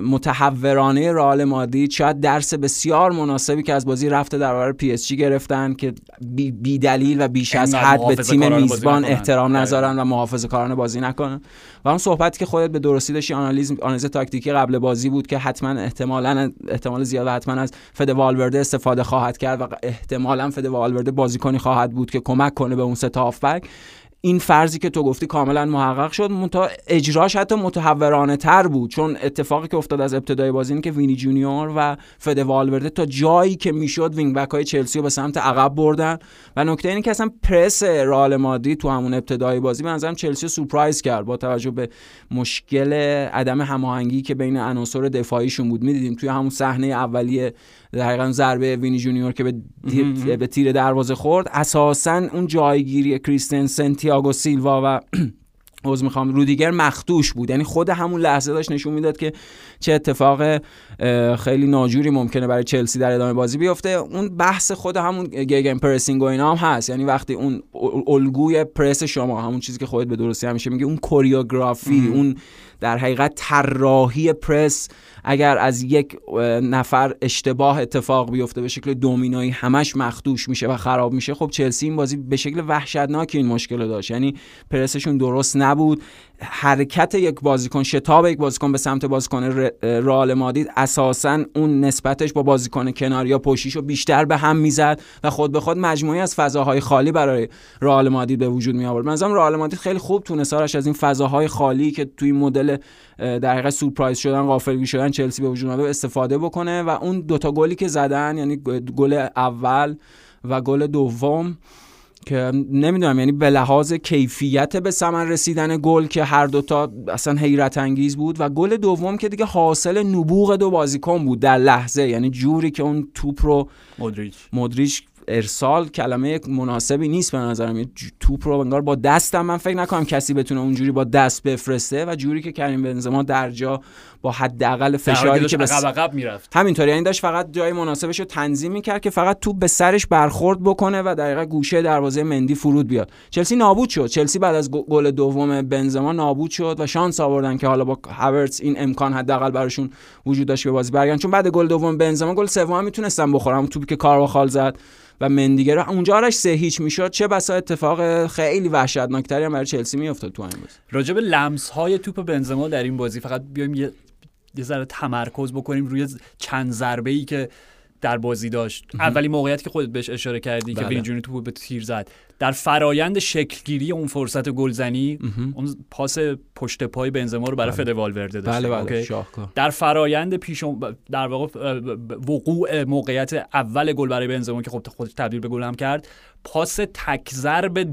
متهورانه رئال مادرید شاید درس بسیار مناسبی که از بازی رفته در برابر پی اس جی گرفتن که بی, بی دلیل و بیش از حد به تیم میزبان. احترام آره. نذارن و محافظه کارانه بازی نکنن و اون صحبتی که خودت به درستی داشتی آنالیز آنالیز تاکتیکی قبل بازی بود که حتما احتمالا احتمال زیاد و حتما از فده والورده استفاده خواهد کرد و احتمالا فده والورده بازیکنی خواهد بود که کمک کنه به اون سه این فرضی که تو گفتی کاملا محقق شد منتها اجراش حتی متهورانه تر بود. چون اتفاقی که افتاد از ابتدای بازی این که وینی جونیور و فده والورده تا جایی که می‌شد wing back های چلسی رو به سمت عقب بردن. و نکته اینه که اصلا پرس رئال مادرید تو همون ابتدای بازی به نظرم چلسی سورپرایز کرد با توجه به مشکل عدم هماهنگی که بین عناصر دفاعیشون بود. می‌دیدیم توی همون صحنه اولیه در حقیقت ضربه وینی جونیور که به, تیر- به تیر دروازه خورد. اساسا اون جایگیری کریستنسن تییاگو سیلوا و عذر می‌خوام رودیگر مخدوش بود. یعنی خود همون لحظه داشت نشون می‌داد که چه اتفاق خیلی ناجوری ممکنه برای چلسی در ادامه بازی بیفته. اون بحث خود همون گیگن پرسینگ و اینا هم هست. یعنی وقتی اون ال- الگوی پرس شما همون چیزی که خودت به درستی همیشه میگه اون کوریوگرافی اون در حقیقت طراحی پرس اگر از یک نفر اشتباه اتفاق بیفته به شکل دومینویی همش مخدوش میشه و خراب میشه خب چلسی این بازی به شکل وحشتناکی این مشکل رو داشت. یعنی پرسشون درست نبود. حرکت یک بازیکن شتاب یک بازیکن به سمت بازیکن رئال مادید اساسا اون نسبتش با بازیکن کناری یا پشتیشو بیشتر به هم می‌زد و خود به خود مجموعی از فضاهای خالی برای رئال مادید به وجود می آورد مثلا رئال مادید خیلی خوب تونست آرش از این فضاهای خالی که توی مدل در حقیقت سورپرایز شدن غافلگیر شدن چلسی به وجود اومده استفاده بکنه و اون دوتا گلی که زدن یعنی گل اول و گل دوم که نمی‌دونم یعنی به لحاظ کیفیت به ثمر رسیدن گل که هر دوتا اصلا حیرت انگیز بود. و گل دوم که دیگه حاصل نبوغ دو بازیکن بود در لحظه. یعنی جوری که اون توپ رو مودریچ. مدریش ارسال کلمه مناسبی نیست به نظرم. یه ج- توپ رو انگار با دستم من فکر نکنم کسی بتونه اونجوری با دست بفرسته. و جوری که کریم بنزما در جا با حداقل فشاری که به عقب عقب می‌رفت. همینطوری. یعنی داشت فقط جای مناسبش رو تنظیم می‌کرد که فقط توپ به سرش برخورد بکنه و دقیقا گوشه دروازه مندی فرود بیاد. چلسی نابود شد. چلسی بعد از گل- دوم بنزما نابود شد و شانس آوردن که حالا با هاورتس این امکان حداقل براشون وجود داشت به بازی برگردن. چون بعد گل دوم بنزما گل سوم هم می‌تونستن بخورن. همون توپی که کارواخال زد و مندیگر اونجا آرش سه هیچ می‌شد. چه بسا اتفاق خیلی وحشتناکتری هم برای چلسی میافتاد تو این بازی. راجب لمس های توپ بنزما در این بازی فقط بیایم یه یه ذره تمرکز بکنیم روی چند ضربه ای که در بازی داشت. اولی موقعیت که خودت بهش اشاره کردی که بله. وینی جونیور توپ به تیر زد. در فرایند شکلگیری اون فرصت گلزنی اون پاس پشت پای بنزما رو برای فد والورده داشت. بله بله در فرایند پیش در واقع وقوع موقعیت اول گل برای بنزما که خب خودش تبدیل به گل هم کرد پاس تک ضرب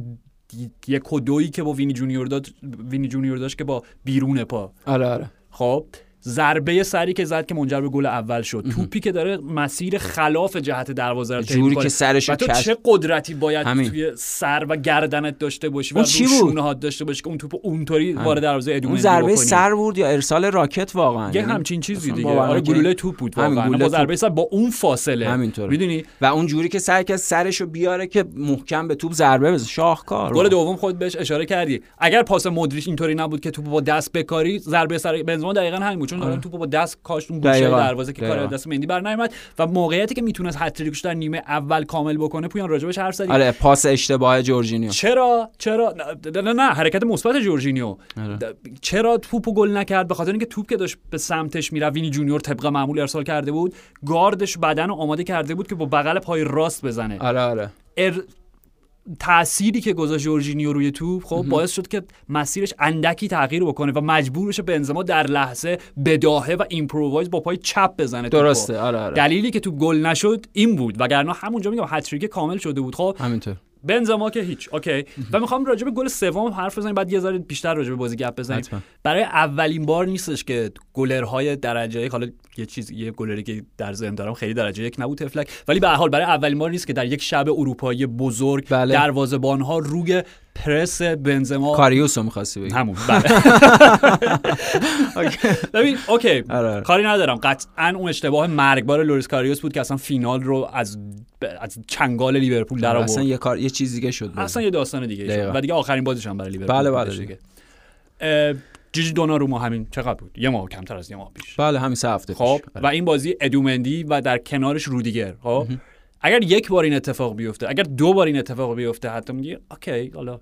یک و دویی که با وینی جونیور داد وینی جونیور داشت که با بیرون پا. آره آره. خب. ضربه سری که زد که منجر به گل اول شد توپی که داره مسیر خلاف جهت دروازه رو جوری. که سرش و تو چه قدرتی باید همین. توی سر و گردنت داشته باشی و اون؟ شونه‌هات داشته باشی که اون توپ اونطوری وارد دروازه اون ادوارد مندی ضربه. سر بود یا ارسال راکت واقعا یه یعنی همچین چیزی دیگه آره. گلوله توپ بود واقعا با ضربه. سر با اون فاصله همینطوره. می‌دونی و اون جوری که سعی کرد سرشو بیاره که محکم به توپ ضربه بزنه شاهکار گل دوم خود بهش اشاره کردی اگر پاس مودریچ اینطوری نبود که توپو با دست بکاری ضربه سر بنزما دقیقا همین چون دارن. توپو با دست کاشت اون گوشه. دروازه که کار. دست مندی بر نیومد و موقعیتی که می‌تونست hat-trick ش در نیمه اول کامل بکنه پویان راجبش حرف زدی آره پاس اشتباه جورجینیو چرا چرا نه نه, نه حرکت مثبت جورجینیو آره. چرا توپو گل نکرد به خاطر اینکه توپ که داشت به سمتش میره وینی جونیور طبق معمول ارسال کرده بود گاردش بدن آماده کرده بود که با بغل پای راست بزنه آره آره ار... تأثیری که گذاشت جورجینیو روی توپ خب باعث شد که مسیرش اندکی تغییر بکنه و مجبور بشه بنزما در لحظه بداهه و improvise با پای چپ بزنه. درسته. آره آره. دلیلی که توپ گل نشد این بود وگرنه همونجا میگم hat-trick کامل شده بود. خب همینطور. بنزما که هیچ اوکی و می‌خوام راجع به گل سوم حرف بزنیم بعد یه ذره بیشتر راجع به بازی گپ بزنیم حتما. برای اولین بار نیستش که گلرهای درجه یک حالا یه چیز یه گلری که در ذهن دارم خیلی درجه یک نبود تفلک ولی به هر حال برای اولین بار نیست که در یک شب اروپایی بزرگ بله. دروازه‌بان‌ها روی پرس بنزما. کاریوس رو می‌خواستی بگی؟ همون بله. ببین اوکی. آره،. کاری ندارم. قطعا اون اشتباه مرگبار لوریس کاریوس بود که اصلا فینال رو از از چنگال لیورپول در اصلا یه کار یه چیز دیگه شد اصلا یه داستان دیگه شد. و دیگه آخرین بازیش هم برای لیورپول بله، بله. دیگه. جیجی دوناروما همین چقدر بود؟ یه ماه کمتر از یه ماه پیش. بله همین سه هفته خب پیش. و این بازی ادومندی و در کنارش رودیگر خب؟ اگر یک بار این اتفاق بیفته اگر دو بار این اتفاق بیفته حتی میگی اوکی حالا.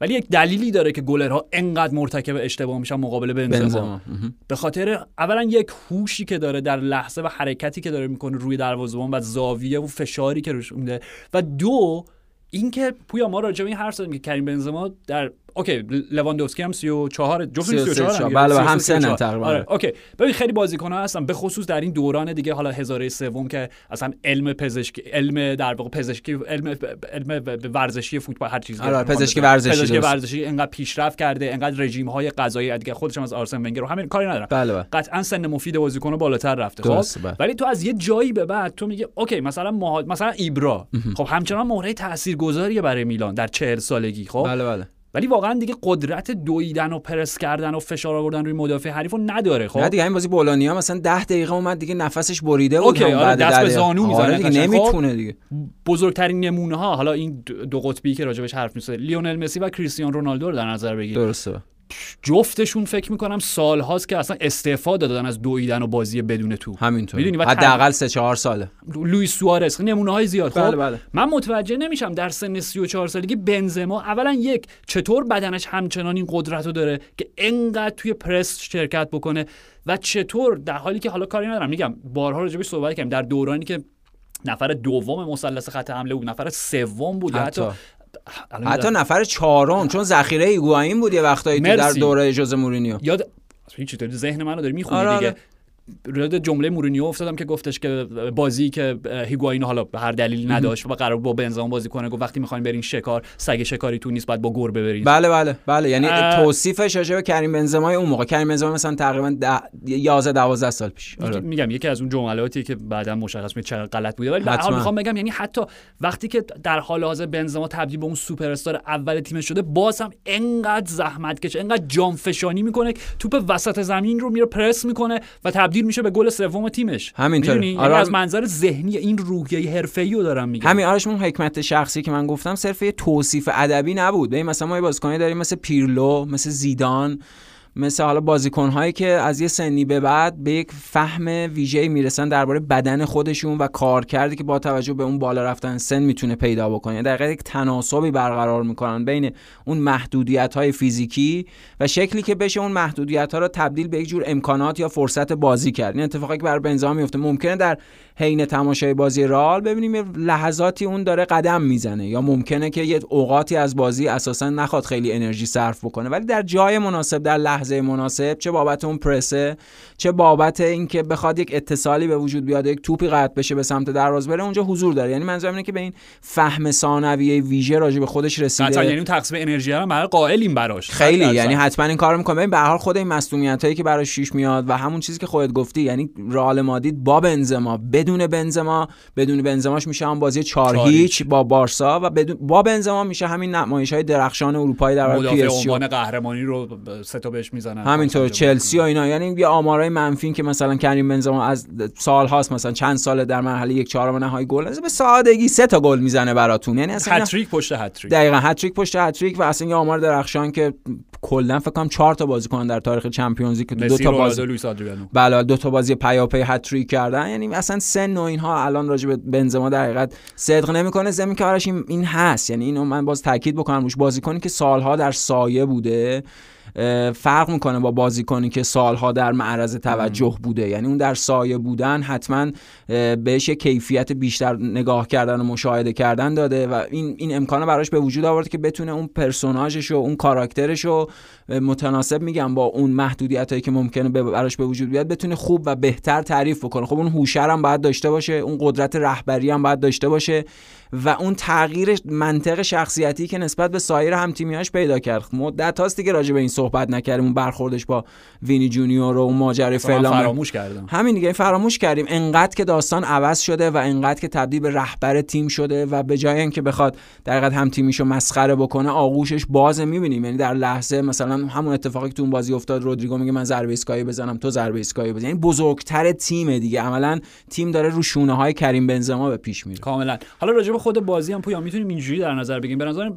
ولی یک دلیلی داره که گلرها انقدر مرتکب اشتباه میشن مقابل بنزما. به خاطر اولا یک هوشی که داره در لحظه و حرکتی که داره می‌کنه روی دروازه‌بان و زاویه و فشاری که روش میده. و دو اینکه پویا ما راجع به این حرف زدیم که کریم بنزما در اوکی لواندوفسکی هم 34 جفت 33 34 بله، بله، هم‌سنن تقریبا. آره اوکی. ببین خیلی بازیکن‌ها هستن به خصوص در این دوران دیگه حالا هزاره سوم که اصلا علم پزشکی علم در واقع پزشکی علم علم ورزشی فوتبال هر چیزی آره، پزشکی ورزشی، پزشکی. ورزشی انقدر پیشرفت کرده انقدر رژیم های غذایی دیگه خودش هم از آرسن ونگر رو همین کاری ندارم بله بله. قطعا سن مفید بازیکن بالاتر رفته خب؟ بله. ولی تو از یه جایی به بعد تو میگه اوکی مثلا. مثلا ایبرا. خب همچنان مهره تاثیرگذاریه برای میلان در چهل سالگی خب؟ بله بله. ولی واقعا دیگه قدرت دویدن و پرس کردن و فشار آوردن روی مدافع حریف رو نداره خب نه دیگه این بازی بولونیا مثلا 10 دقیقه اومد دیگه نفسش بریده بود آره، بعد دست به دقیقه. زانو می‌زنه آره دیگه. خب؟ نمی‌تونه دیگه بزرگترین نمونه ها حالا این دو قطبی که راجبش حرف می‌زنه لیونل مسی و کریستیان رونالدو رو در نظر بگیر درسته جفتشون فکر می‌کنم سالهاست که اصلا استعفا دادن از دویدن و بازی بدون توپ همینطور می‌دونی؟ حداقل 3 4 ساله. لوئیس سوارز. نمونه های زیاد. خب بله، بله. من متوجه نمیشم در سن 34 سالگی بنزما اولا یک چطور بدنش همچنان این قدرت رو داره که انقدر توی پرس شرکت بکنه و چطور در حالی که حالا کاری ندارم. میگم بارها راجبش صحبت کردیم. در دورانی که نفر دوم مثلث خط حمله بود نفر سوم بود حتی. حتی حتی نفر چهارم چون ذخیره ایگواین بود یه وقتایی تو در. دوره جوز مورینیو یاد هیچ چطوری ذهن منو داری می‌خونی آره، دیگه آره. یاد جمله مورینیو افتادم که گفتش که بازی که هیگواین حالا به هر دلیل نداشت و قرار با بنزما بازی کنه گفت وقتی می‌خواین برین شکار سگ شکاری تو نیست باید با گربه برید بله بله بله یعنی اه. توصیفش راجع به کریم بنزما اون موقع کریم بنزما مثلا تقریبا 11 12 سال پیش آره. میگم یکی از اون جملاتی که بعدا مشخص میشه چقدر غلط بوده ولی به حتما. می‌خوام بگم یعنی حتی وقتی که در حال حاضر بنزما تبدیل به اون سوپر استار اول تیم شده باز هم انقدر زحمت کش انقدر جانفشانی می‌کنه توپ وسط زمین رو میره پرس می‌کنه و تبدیل میشه به گل سوم تیمش. همینطوره. می‌دونی؟ یعنی آره. از منظر ذهنی این روحیه حرفه‌ای رو دارم میگم. همین آرش اون حکمت شخصی که من گفتم صرف یه توصیف ادبی نبود. ببین مثلا ما یه بازیکنی داریم مثل پیرلو مثل زیدان. مثل حالا بازیکنهایی که از یه سنی به بعد به یک فهم ویژه‌ای می‌رسن درباره بدن خودشون و کار کردی که با توجه به اون بالا رفتن سن می‌تونه پیدا بکنه. یعنی در یک تناسبی برقرار می‌کنن بین اون محدودیت های فیزیکی و شکلی که بشه اون محدودیت ها رو تبدیل به یک جور امکانات یا فرصت بازی کرد. این اتفاقی که بر بنزما میفته ممکنه در حین تماشای بازی رئال ببینیم لحظاتی اون داره قدم می‌زنه یا ممکنه که یه اوقاتی از بازی اساسا نخواد خیلی انرژی صرف بکنه. ولی در جای مناسب در لحظه مناسب چه بابت اون پرسه چه بابت اینکه بخواد یک اتصالی به وجود بیاد یک توپی قطع بشه به سمت دروازه بره اونجا حضور داره. یعنی منظورم اینه که به این فهم ثانویه ویژه راجع به خودش رسیده. قطعا یعنی تقسیم انرژی رو برای قائلیم براش. خیلی یعنی. حتما این کارو می‌کنه. ببین به هر حال خود این مسئولیت هایی که براش شیش میاد و همون چیزی که خودت گفتی یعنی رئال مادید با بنزما بدون بنزما بدون بنزماش میشه هم بازی 4 چهار هیچ. با بارسا و بدون با بنزما میشه همین نمایش های درخشان اروپایی در مدافع. عنوان قهرمانی رو سه تا بهش می‌زنن. همینطور چلسی و اینا. یعنی یه آمارای منفی که مثلا کریم بنزما از سال هاست مثلا چند سال در مرحله یک چهارم نهایی گل به سادگی سه تا گل می‌زنه براتون. یعنی اصلا هتریک پشت هتریک دقیقاً هتریک پشت هتریک و اصلا یه آمار درخشان که کلا فکر کنم 4 تا بازیکن در تاریخ چمپیونز که دو تا بازی بله دو تا بازی پیاپی هتریک کردن. یعنی اصلا سن و اینها الان راجع به بنزما در حقیقت صدق نمی‌کنه. زمین که این هست. یعنی اینو من باز تاکید بکنم روش بازیکنی که سالها در سایه بوده فرق می‌کنه با بازیکنی که سالها در معرض توجه بوده. یعنی اون در سایه بودن حتما بهش یه کیفیت بیشتر نگاه کردن و مشاهده کردن داده و این این امکانه براش به وجود آورده که بتونه اون پرسوناژش و اون کاراکترش رو متناسب میگم با اون محدودیت هایی که ممکنه براش به وجود بیاد بتونه خوب و بهتر تعریف بکنه. خب اون هوشر هم باید داشته باشه اون قدرت رهبری هم باید داشته باشه. و اون تغییر منطق شخصیتی که نسبت به سایر هم تیمیاش پیدا کرد. مدت هاست دیگه راجع به این صحبت نکردیم اون برخوردش با وینی جونیور و اون ماجرای فلان. فراموش کردم. همین دیگه فراموش کردیم. انقدر که داستان عوض شده و انقدر که تبدیل به رهبر تیم شده و به جای اینکه بخواد در هم تیمیشو مسخره بکنه آغوشش باز می‌بینیم یعنی در لحظه مثلا همون اتفاقی که تو اون بازی افتاد رودریگو میگه من ضربه ایستگاهی بزنم تو ضربه ایستگاهی بزن. یعنی بزرگتر تیم دیگه. عملا تیم داره رو شونه های کریم بنزما به پیش میره. کاملا. حالا راجع خود بازی هم پویا می‌تونیم اینجوری در نظر بگیریم. به نظر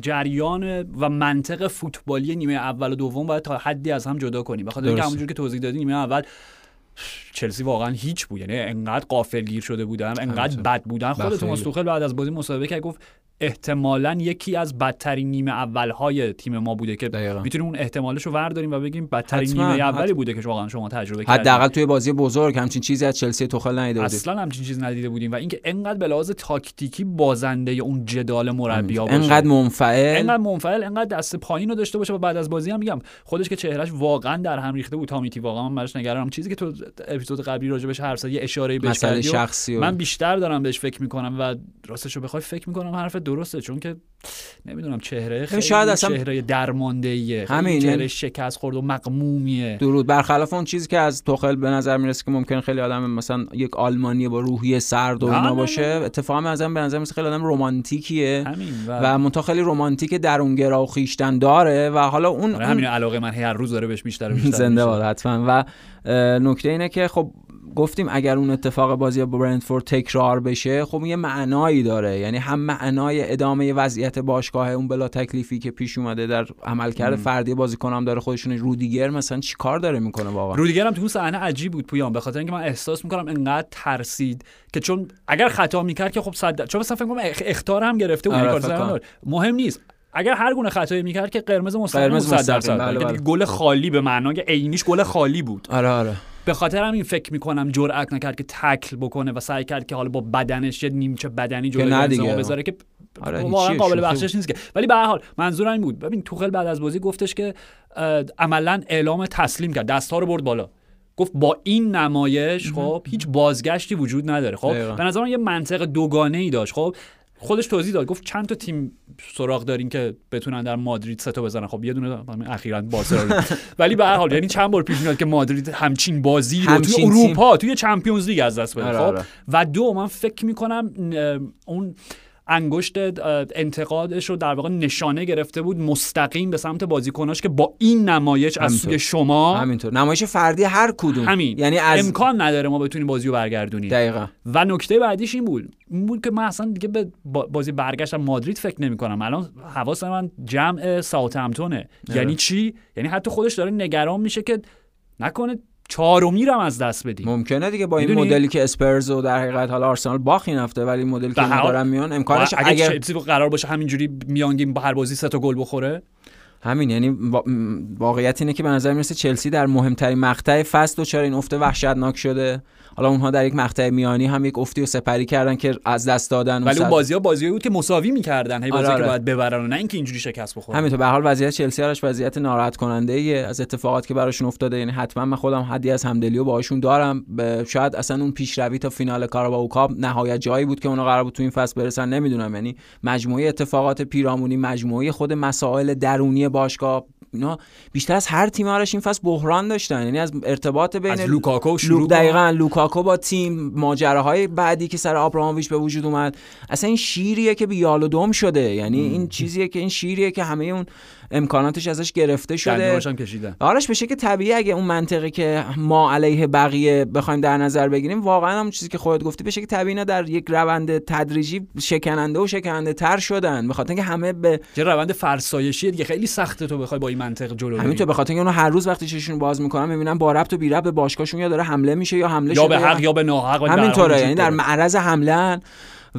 جریان و منطق فوتبالی نیمه اول و دوم باید تا حدی از هم جدا کنیم. بخاطر اینکه همونجوری که توضیح دادی نیمه اول چلسی واقعا هیچ بود. یعنی انقدر قافلگیر شده بودن انقدر بد بودن. خود توماس توخل بعد از بازی مسابقه کرد گفت احتمالا یکی از بدترین نیمه اولهای تیم ما بوده که می‌تونیم اون احتمالش رو ورداریم و بگیم بدترین نیمه اولی بوده که واقعا شما تجربه کردید. حداقل توی بازی بزرگ همچین چیزی از چلسی توخل ندیده بودیم. اصلا همچین چیزی ندیده بودیم و اینکه انقدر به لحاظ تاکتیکی بازنده اون جدال مربی باشه. انقدر منفعل. انقدر منفعل انقدر دست پایین رو داشته باشه و بعد از بازی هم میگم خودش که چهرهش واقعا در هم ریخته بود تامیتی واقعا من براش نگرانم. چیزی که تو اپیزود قبلی راجبش حرف زدی اشاره بهش کردی شخصی من بیشتر دارم بهش فکر می‌کنم و راستش رو بخوای فکر می‌کنم حرف درسته چون که نمی‌دونم چهره خیلی شاید اصلا چهره درمانده ایه همین چهره شکست خورد و مقمومیه. درود. برخلاف اون چیزی که از توخل به نظر می‌رسه که ممکن خیلی آدم مثلا یک آلمانی با روحیه سرد و اینا باشه اتفاقا ازم به نظر می‌رسه خیلی آدم رمانتیکیه. و, و خیلی رمانتیک درونگرا و خیشتن داره و حالا اون, آره، همین علاقه من هر روز داره بهش بیشتر بیشتر زنده باد حتما. و نکته اینه که خب گفتیم اگر اون اتفاق بازی با برندفورد تکرار بشه خب یه معنایی داره. یعنی هم معنای ادامه وضعیت باشگاه اون بلا تکلیفی که پیش اومده در عملکرد فردی بازیکنام داره خودشون رودیگر مثلا چیکار داره می‌کنه واقعا؟ رودیگر هم تو صحنه عجیب بود پویان. به خاطر اینکه من احساس می‌کنم انقدر ترسید که چون اگر خطا می‌کرد که خب صد چون مثلا فکر کنم اختار هم گرفته بود آره مهم نیست. اگر هر گونه خطایی می‌کرد که قرمز مستقیم 100 درصد. بله بله. گل خالی به معنای عینیش گل خالی بود. آره آره. به خاطر همین فکر می‌کنم جرئت نکرد که تکل بکنه و سعی کرد که حالا با بدنش یه نیمچه بدنی جلوی بذاره که آره واقعا قابل بخشش نیست که. ولی به هر حال منظورم این بود. ببین توخل بعد از بازی گفتش که عملا اعلام تسلیم کرد. دستها رو برد بالا. گفت با این نمایش خب هیچ بازگشتی وجود نداره. خب به نظر یه منطق دوگانه ای داشت. خب خودش توضیح داد. گفت چند تا تیم سراغ دارین که بتونن در مادرید سه تا بزنن. خب یه دونه اخیرا بارسلونا ولی به هر حال یعنی چند بار پیش میاد که مادرید همچین بازی رو توی اروپا توی چمپیونز لیگ از دست بده. آره، خب؟ آره. و دو من فکر می‌کنم اون انگشت انتقادش رو در واقع نشانه گرفته بود مستقیم به سمت بازیکناش که با این نمایش از سوی شما همینطور. نمایش فردی هر کدوم. همین. یعنی از... امکان نداره ما بتونیم بازی رو برگردونیم. دقیقا. و نکته بعدیش این بود. این بود که من اصلا دیگه به بازی برگشتم مادرید فکر نمی کنم الان حواس من جمع ساوثهمپتونه. یعنی چی؟ یعنی حتی خودش داره نگران میشه که نکنه چهارمی رو از دست بدیم ممکنه دیگه با این مدلی که اسپرز و در حقیقت حالا آرسنال باخت این هفته ولی مدلی که دارن میان امکانش اگر, اگر قرار باشه همینجوری میانگیم با هر بازی سه تا گل بخوره؟ همین یعنی واقعیت اینه که به نظر می‌رسه چلسی در مهمترین مقطع فصل چرا این افته وحشتناک شده. حالا اونها در یک مقطع میانی هم یک افتی و سپری کردن که از دست دادن ولی اون بازی ها بازی بود که مساوی می‌کردن هی بازی آره که آره. باید ببرن و نه اینکه اینجوری شکست بخورن. همینطور به حال وضعیت چلسی هاش وضعیت ناراحت کننده ایه از اتفاقات که براشون افتاده یعنی حتما من خودم حدی از همدلی و باهاشون دارم. شاید اصلا اون پیشروی تا فینال کاراباو کاپ نهایت جایی بود که اونا قرار بود تو این فصل برسن. نمی‌دونم یعنی مجموعه اتفاقات پیرامونی مجموعه خود مسائل درونی باشگاه اینا بیشتر از هر تیم آرش این فصل بحران داشتن. یعنی از ارتباط بین از لوکاکو شروع لوک. دقیقا لوکاکو با تیم ماجراهای بعدی که سر آبراموویچ به وجود اومد. اصلا این شیریه که بیال و دم شده. یعنی این چیزیه که این شیریه که همه اون امکاناتش ازش گرفته شده. هم کشیدن آرش به شکل طبیعی اگه اون منطقه که ما علیه بقیه بخوایم در نظر بگیریم واقعا هم چیزی که خودت گفتی به شکل طبیعی اینا در یک روند تدریجی شکننده و شکننده تر شدن. به خاطر اینکه همه به یه روند فرسایشیه دیگه. خیلی سخته تو بخوای با این منطق جلو بری. همینطور به خاطر اینکه اونو هر روز وقتی چششون باز می‌کنن می‌بینن با ربط و بی ربط به باشگاهشون یا داره حمله میشه یا حمله یا به حق یا به ناحق. همینطوره یعنی در. معرض حمله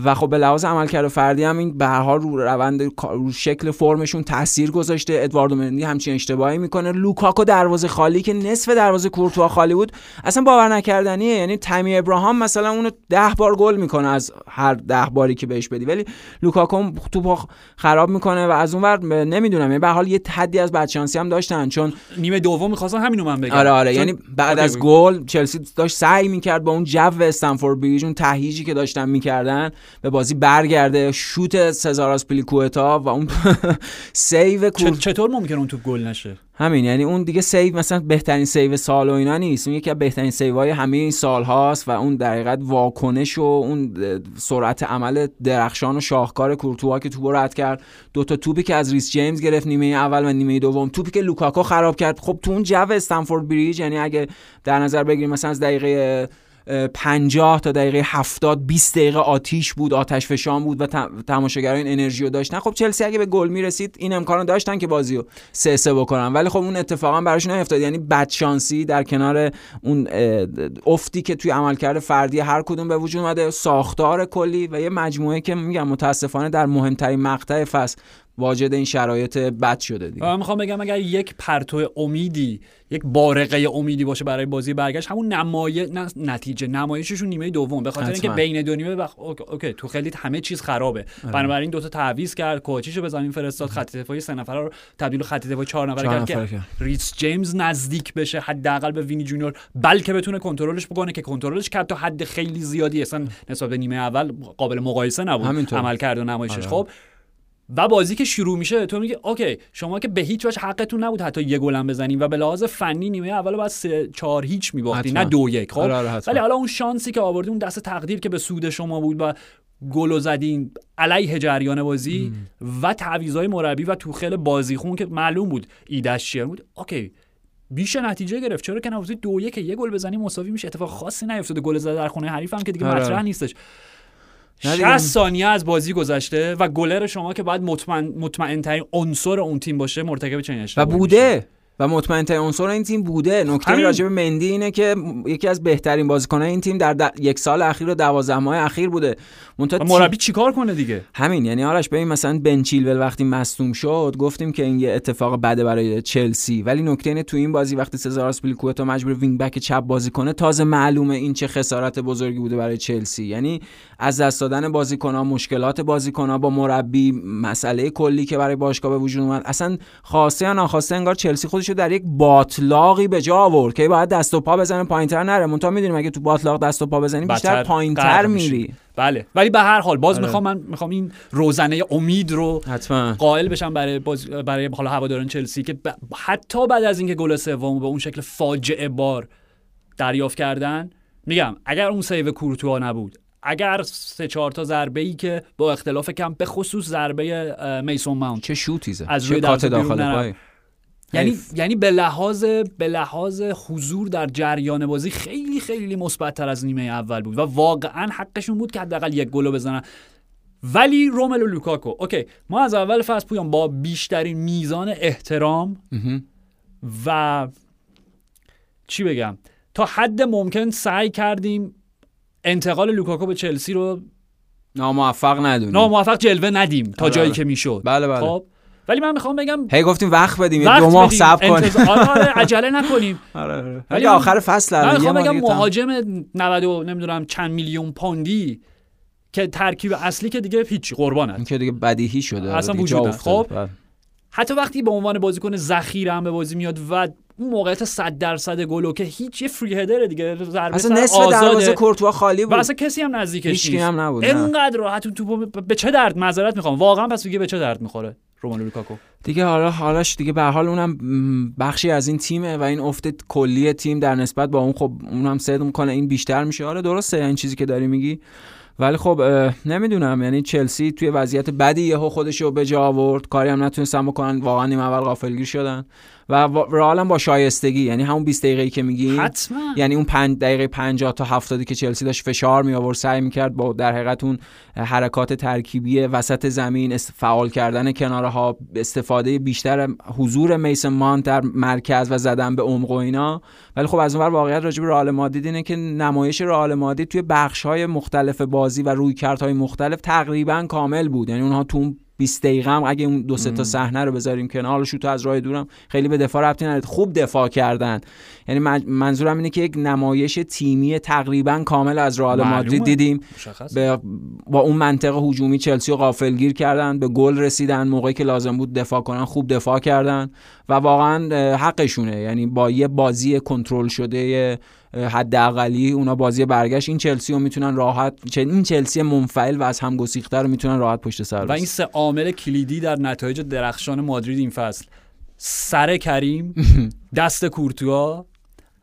و خب به لحاظ عملکرد فردی هم این به هر حال رو روند رو شکل فرمشون تاثیر گذاشته. ادواردو مندی همچین اشتباهی می‌کنه. لوکاکو دروازه خالی که نصف دروازه کورتوا خالی بود اصلا باور نکردنیه. یعنی تامی ابراهام مثلا اونو ده بار گل می‌کنه از هر ده باری که بهش بدی. ولی لوکاکو توپو خراب می‌کنه و از اونور نمی‌دونم. یعنی به حال یه حدی از بدشانسی هم داشتن چون نیمه دوم می‌خواستم همینو من بگم. آره آره. یعنی بعد از گل چلسی داشت سعی می‌کرد با اون جو استنفورد بریج اون تهییجی که داشتن می‌کردن به بازی برگرده شوت سزار آسپلیکوئتا و اون save چطور ممکنه اون توپ گل نشه؟ همین یعنی اون دیگه سیو مثلا بهترین سیو سال و اینا نیست. اون یکی از بهترین save های همه این سال هاست و اون در حقیقت واکنش و اون سرعت عمل درخشان و شاهکار کورتوا که توپو رد کرد. دو تا توپی که از ریس جیمز گرفت نیمه اول و نیمه دوم. توپی که لوکاکو خراب کرد. خب تو اون جو استنفورد بریج یعنی اگه در نظر بگیریم مثلا از دقیقه 50 تا دقیقه 70 20 دقیقه آتیش بود آتش فشان بود و تماشاگران این انرژی رو داشتن. خب چلسی اگه به گل می‌رسید این امکانو داشتن که بازی رو سه سه بکنن. ولی خب اون اتفاقا براشون نیفتاد. یعنی بدشانسی در کنار اون افتی که توی عملکرد فردی هر کدوم به وجود اومده ساختار کلی و یه مجموعه که میگم متاسفانه در مهمترین مقطع فصل واجد این شرایط بد شده دیگه من می‌خوام بگم اگر یک پرتو امیدی یک بارقه امیدی باشه برای بازی برگشت همون نمایه نه نتیجه نمایششون نیمه دوم به خاطر اینکه. بین دو نیمه بخ... okay, okay توخل همه چیز خرابه بنابراین دوتا تعویض کرد کواچیچو به زمین فرستاد خط دفاعی سه نفره رو تبدیل خط دفاعی چهار نفره کرد که. ریس جیمز نزدیک بشه حداقل به وینی جونیور بلکه بتونه کنترلش بکنه که کنترلش کرد تا حد خیلی زیادی اصلا نسبت به نیمه اول قابل مقایسه نبود همینطور. عمل کرد و نمایشش آره. خب و بازی که شروع میشه تو میگه okay شما که به هیچ وجه حقتون نبود حتی یه گلم بزنین و به لحاظ فنی نیمه اول بعد سه چهار هیچ میباختی. نه دو یک خب؟ آره، آره،. ولی حالا اون شانسی که آوردی اون دست تقدیر که به سود شما بود و گل زدین علیه جریان بازی و تعویضای مربی و توخل بازیخون که معلوم بود ایدش چیه بود. اوکی بیش نتیجه گرفت. چرا که نوازی دو یک یه گل بزنی مساوی میشه. اتفاق خاصی نیفتاده. گل زده در خونه حریف هم که دیگه آره. مطرح نیستش. 60 دیگه. ثانیه از بازی گذشته و گلر شما که باید مطمئن مطمئن ترین عنصر اون تیم باشه مرتکب چنین و. بوده و مطمئن ترین عنصر این تیم بوده. نکته همین. راجع به مندی اینه که یکی از بهترین بازیکنان این تیم در د- یک سال اخیر و دوازده ماه اخیر بوده. منتها مربی چیکار کنه دیگه؟ همین یعنی آرش ببین مثلا بن چیلول وقتی مصدوم شد گفتیم که این یه اتفاق بده برای چلسی. ولی نکته اینه تو این بازی وقتی سزار آسپلیکوئتا مجبور wing back چپ بازی کنه تازه معلومه این چه خسارت بزرگی بوده برای چلسی. یعنی از دست دادن بازیکن‌ها مشکلات بازیکن‌ها با مربی مسئله کلی که برای باشگاه به وجود اومد اصلا خواسته یا ناخواسته انگار چلسی خودش رو در یک باتلاقی به جا آورد که باید دست و پا بزنه پایینتر نره منتها می‌دونیم اگه تو باتلاق دست و پا بزنی بیشتر پایینتر. میری بله ولی به هر حال باز آره. می‌خوام من می‌خوام این روزنه امید رو حتما قائل بشم برای باز برای حالا هواداران چلسی که ب- حتی بعد از اینکه گل سوم به اون شکل فاجعه بار دریافت کردن میگم اگر اون سیو کورتوا نبود اگر سه چهار تا ضربه ای که با اختلاف کم به خصوص ضربه میسون ماونت چه شوتی زد از چه روی بیرون داخل. پای یعنی حیف. یعنی به لحاظ به لحاظ حضور در جریان بازی خیلی خیلی مثبتتر از نیمه اول بود و واقعا حقشون بود که حداقل یک گل بزنن ولی روملو لوکاکو okay ما از اول فصل پویان با بیشترین میزان احترام. و چی بگم تا حد ممکن سعی کردیم انتقال لوکاکو به چلسی رو ناموفق ندونیم ناموفق جلوه ندیم تا آره، جایی آره. که می‌شد بله بله خب ولی من می‌خوام بگم هی گفتیم وقت بدیم دو ماه صبر کنیم آره آره عجله نکنیم آره آره ولی آخر فصل من می‌خوام بگم. مهاجم 90 و نمی‌دونم چند میلیون پوندی که ترکیب اصلی که دیگه هیچ این قربانت که دیگه بدیهی شده اصلا. افتاده. خب. بله. حتی وقتی به عنوان بازیکن ذخیره هم به بازی میاد و اون موقعیت 100 درصد گلو که هیچ یه فری هدره دیگه ضربه اصلا نصف. دروازه کورتوا خالی و بود اصلا کسی هم نزدیکش نیست هم نبود نه. انقدر راحت اون توپو به چه درد معذرت می‌خوام واقعا پس دیگه به چه درد می‌خوره رومانو لوکاکو. دیگه حالا حالش دیگه به حال اونم بخشی از این تیمه و این افت کلی تیم در نسبت با اون خب اونم صدق می‌کنه این بیشتر میشه. آره درسته این چیزی که داری میگی. ولی خب نمی‌دونم یعنی چلسی توی وضعیت بدی یهو خودش رو به جا آورد. کاری هم نتونستن بکنن. واقعا نیم اول غافلگیر شدن. و رئال هم با شایستگی یعنی همون 20 دقیقه‌ای که میگی. حتما. یعنی اون پنج دقیقه 50 تا 70 که چلسی داشت فشار می آورد سعی می‌کرد با در حقیقت اون حرکات ترکیبی وسط زمین فعال کردن کناره ها استفاده بیشتر حضور میسن مانت در مرکز و زدن به عمق و اینا. ولی خب از اونور واقعیت راجع به رئال مادرید اینه که نمایش رئال مادرید توی بخش های مختلف بازی و رویکردهای مختلف تقریبا کامل بود. یعنی اونها تو 20 دقیقه هم اگه اون دو سه تا صحنه رو بذاریم کنار حالا شوت از راه دورم خیلی به دفاع ربطی نداره. خوب دفاع کردن. یعنی من- منظورم اینه که یک نمایش تیمی تقریبا کامل از رئال. مادرید دیدیم. به با اون منطق هجومی چلسی رو غافلگیر کردن به گل رسیدن موقعی که لازم بود دفاع کنن خوب دفاع کردن. و واقعا حقشونه. یعنی با یه بازی کنترل شده حداقلی اونا بازی برگشت این چلسی رو می‌تونن راحت چه- این چلسی منفعل و از هم گسیخته رو می‌تونن راحت پشت سر و این. سه عامل کلیدی در نتایج درخشان مادرید این فصل سر کریم دست کورتوا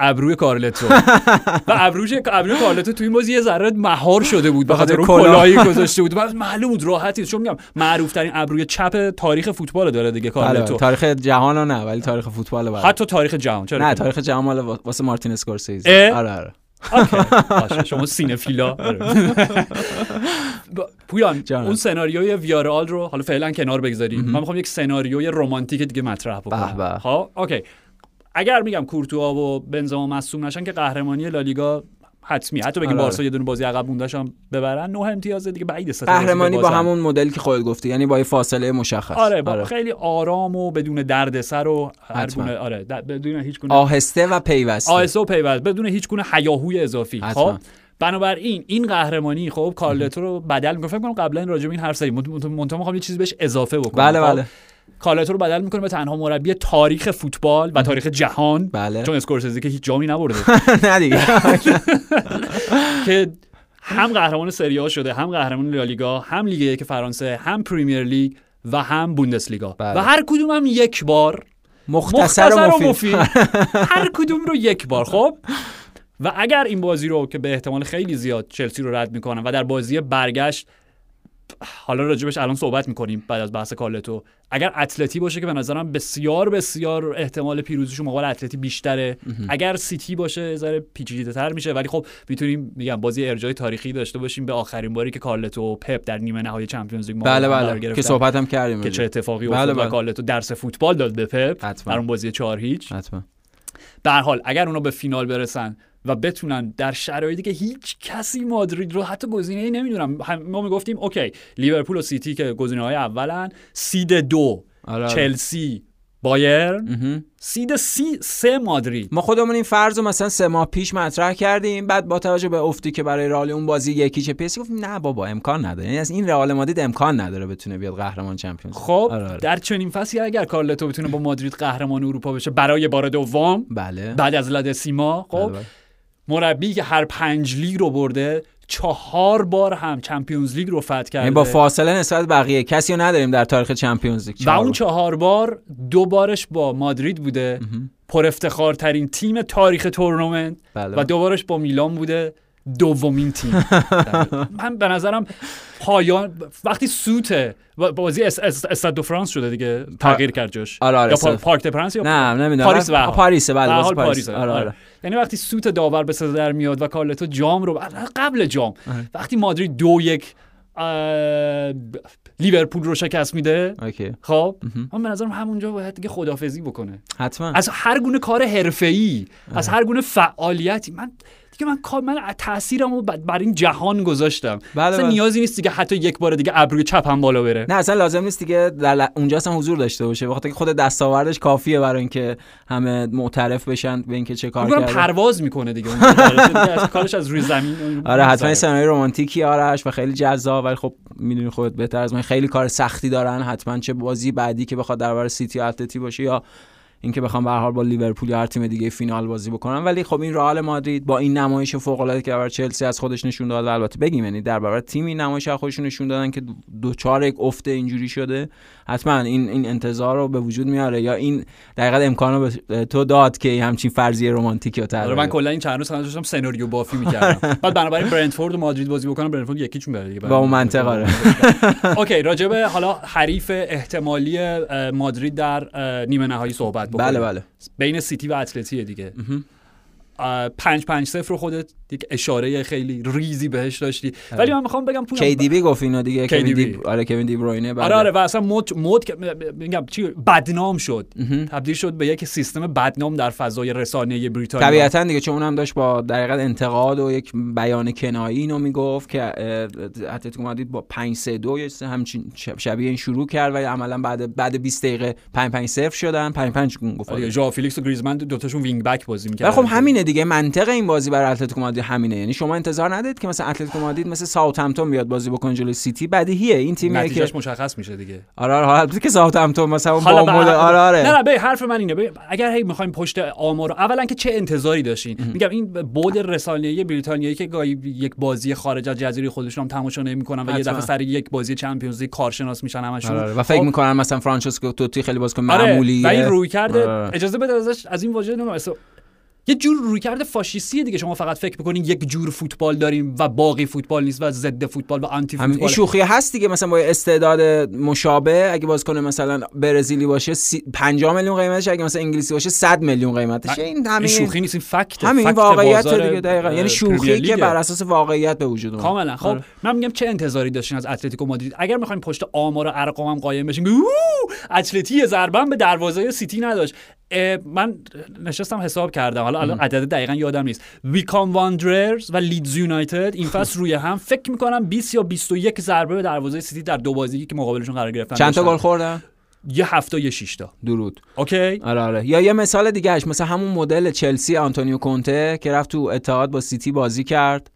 ابروی کارلتو. و ابروش ابروی کارلتو تو این بازی یه ذره مهار شده بود به خاطر اون. کلاهی گذاشته بود. بعد معلوم بود راحتی. چون میگم معروف ترین ابروی چپ تاریخ فوتبال داره دیگه بله، کارلتو. تاریخ جهان نه ولی تاریخ فوتبال بله. حتی تاریخ جهان چرا نه تاریخ جهان مال وا- واسه مارتین اسکورسیزی اه؟ آره آره. شما cinephile ا. آره. پویان. اون سناریوی ویارئال رو حالا فعلا کنار بگذاریم. من می‌خوام یک سناریوی رمانتیک دیگه مطرح بکنم. به. خب okay. اگر میگم کورتوا و بنزما مصدوم نشن که قهرمانی لالیگا حتمی حتی بگیم آره. بارسا یه دونه بازی عقب موندهش هم ببرن نه امتیاز دیگه بعید است قهرمانی با. همون مدلی که خودت گفتی یعنی با یه فاصله مشخص آره با خیلی آرام و بدون دردسر و هر. گونه آره بدون هیچ گونه آهسته و پیوسته آیسو و پیوست بدون هیچ گونه هیاهوی اضافی حتما. خب بنابراین این قهرمانی خب کارلتو رو بدل می‌کنه فکر کنم قبلا این راجع به این حرف زدیم منتها منتها می‌خوام یه چیزی بهش اضافه بکنم بله خب؟ بله کارلتو رو بدل می‌کنه به تنها مربی تاریخ فوتبال و تاریخ جهان بله. چون اسکورسیزی که هیچ جامی نبرده. نه دیگه. که هم قهرمان سری آ شده هم قهرمان لالیگا هم لیگ یک فرانسه هم پریمیر لیگ و هم بوندسلیگا. بله. و هر کدوم هم یک بار مختصر و مفید. هر کدوم رو یک بار خب؟ و اگر این بازی رو که به احتمال خیلی زیاد چلسی رو رد می‌کنن و در بازی برگشت حالا راجبش الان صحبت می‌کنیم بعد از بحث کارلتو اگر اتلتی باشه که به نظرم بسیار بسیار احتمال پیروزیش مقابل اتلتی بیشتره اگر سیتی باشه ذره پیچیده تر میشه ولی خب می‌تونیم میگم بازی ارجاع تاریخی داشته باشیم به آخرین باری که کارلتو و پپ در نیمه نهایی چمپیونز لیگ بله بله گرفتن. که صحبت هم کردیم که. چه اتفاقی بله، افتاد و بله. کارلتو درس فوتبال داد به پپ. در اون بازی 4 هیچ حتما به هر حال اگر اونا به فینال برسن و بتونن در شرایطی که هیچ کسی مادرید رو حتی گزینه ای نمی‌دونم ما می‌گفتیم okay لیورپول و سیتی که گزینه های اولن seed دو آره، آره. چلسی بایرن مهم. سید سی سه مادرید ما خودمون این فرض رو مثلا سه ماه پیش مطرح کردیم بعد با توجه به افتی که برای رئال اون بازی یکی چه پیسی گفتیم نه بابا امکان نداره یعنی از این رئال مادرید امکان نداره بتونه بیاد قهرمان چمپیونز خب آره، آره. در چنین فصلی اگر کارلتو بتونه با مادرید قهرمان اروپا بشه برای بار دوم بله بعد از لادسیما خب بله، بله. مربی که هر پنج لیگ رو برده چهار بار هم چمپیونز لیگ رو فتح کرده یعنی با فاصله نسبت بقیه. کسی رو نداریم در تاریخ چمپیونز لیگ. و اون. چهار بار. دو بارش با مادرید بوده. پر افتخارترین تیم تاریخ تورنمنت. بله. و دو بارش با میلان بوده. دومین تیم. من به نظرم پویان وقتی سوته و بازی اس- اس- استاد دو فرانس شده دیگه تغییر کرد جاش. آره، آره، یا پا-. پارک د یا نه نمی‌دونم. پاریس؟ هر حال. پاریسه بله پاریس. پاریسه. آره آره. آره. یعنی وقتی سوت داور به صدا در میاد و کارلتو جام رو قبل جام وقتی مادرید دو یک لیورپول رو شکست میده اوکی. خب من به نظرم همونجا باید دیگه خدافزی بکنه. حتما. از هر گونه کار حرفه‌ای از هر گونه فعالیتی من دیگه من کار من تاثیرمو بر این جهان گذاشتم. بله، اصلا بله. نیازی نیست دیگه حتی یک بار دیگه ابروی چپم بالا بره. نه اصلا لازم نیست دیگه در اونجا اصلا حضور داشته باشه. بخاطر که خود دستاوردش کافیه برای اینکه همه معترف بشن به اینکه چه کار کرده. پرواز می‌کنه دیگه از کارش از روی زمین آره حتما. سناریو رمانتیکی آرش و خیلی جذاب. ولی خب می‌دونی خودت بهتر از من. خیلی کار سختی دارن. حتما چه بازی بعدی که بخواد درباره سیتی اتلتی باشه یا اینکه بخوام به با لیورپول یا هر تیم دیگه فینال بازی بکنن ولی خب این رئال مادرید با این نمایش فوق العاده که برای چلسی از خودش نشون داد البته بگیم یعنی در برابر تیمی نمایش خودشون نشون دادن که دوچار یک افت اینجوری شده. حتما این این انتظار رو به وجود میاره یا این دقیقا امکان رو به تو داد که همچین فرضیه رمانتیکی رو آره من کلا این چند روز داشتم سناریو بافی می‌کردم. بعد بنابراین برنتفورد و مادرید بازی بکنم برنتفورد یکیشون بره دیگه. با اون منطقه آره. okay راجبه حالا حریف احتمالی مادرید در نیمه نهایی صحبت بکنیم. بله بله. بین سیتی و اتلتی دیگه. پنج پنج صفر رو خودت یک اشاره خیلی ریزی بهش داشتی. ولی من می‌خوام بگم پویان KDB گفت اینو دیگه کوین دی آره کوین دی بروینه آره آره و اصلا مود مود میگم چی بدنام شد. تبدیل شد به یک سیستم بدنام در فضای رسانه بریتانیا. طبیعتا دیگه چون اونم داشت با در انتقاد و یک بیان کنایی اینو می‌گفت که اتلتیکو مادرید با 5 3 2 همچین شبیه این شروع کرد و عملا بعد بعد 20 دقیقه 5 5 0 شدن. 5 5 گفت. آره ژائو فیلیکس و گریزمان دو تاشون wing back بازی می‌کردن. خب همینه دیگه منطق این بازی برای اتلتیکو مادرید همینه. یعنی شما انتظار ندید که مثلا اتلتیکو مادرید مثل ساوثهمپتون بیاد بازی بکنه جلوی سیتی. بدیهیه. این تیمیه که مشخص میشه دیگه. آره آره حالا که ساوثهمپتون مثلا با مول آره آره. نه نه به حرف من اینه. اگر هی می‌خوایم پشت آمار اولا که چه انتظاری داشتین؟ میگم این بود رسانه‌ای بریتانیایی که گاهی یک بازی خارج از جزیره خودشون هم تماشا نمی‌کنن و یه دفعه سر یک بازی Champions League کارشناس میشن همشون. آره و فکر خب. می‌کنن مثلا فرانچسکو توتی خیلی بازیکن معمولیه. آره و این رویکرده اجازه بده ازش از این واژه یه جور رویکرد فاشیستی دیگه. شما فقط فکر بکنین یک جور فوتبال داریم و باقی فوتبال نیست و ضد فوتبال و anti football این شوخی هست دیگه. مثلا با استعداد مشابه اگه باز کنه مثلا برزیلی باشه سی... 5 میلیون قیمتش اگه مثلا انگلیسی باشه 100 میلیون قیمتش این همین شوخی نیست این fact همین fact واقعیت دیگه دقیقاً. یعنی شوخی که بر اساس واقعیت به وجود اومد. کاملا. خب آره. من میگم چه انتظاری داشتین از اتلتیکو مادرید؟ اگر می‌خوایم پشت آمار و ارقام هم قایم بشین اتلتی ضربه به دروازه سیتی نداشت. من نشستم حساب کردم. حالا الان عدد دقیقا یادم نیست. ویکام واندررز و لیدز یونایتد این فصل روی هم. فکر می‌کنم 20 یا 21 ضربه به دروازه سیتی در دو بازی که مقابلشون قرار گرفتن چند تا گل خوردن؟ یه هفته یه شیش تا. درود. اوکی؟ آره آره. یا یه مثال دیگهش مثلا همون مدل چلسی آنتونیو کونته که رفت تو اتحاد با سیتی بازی کرد.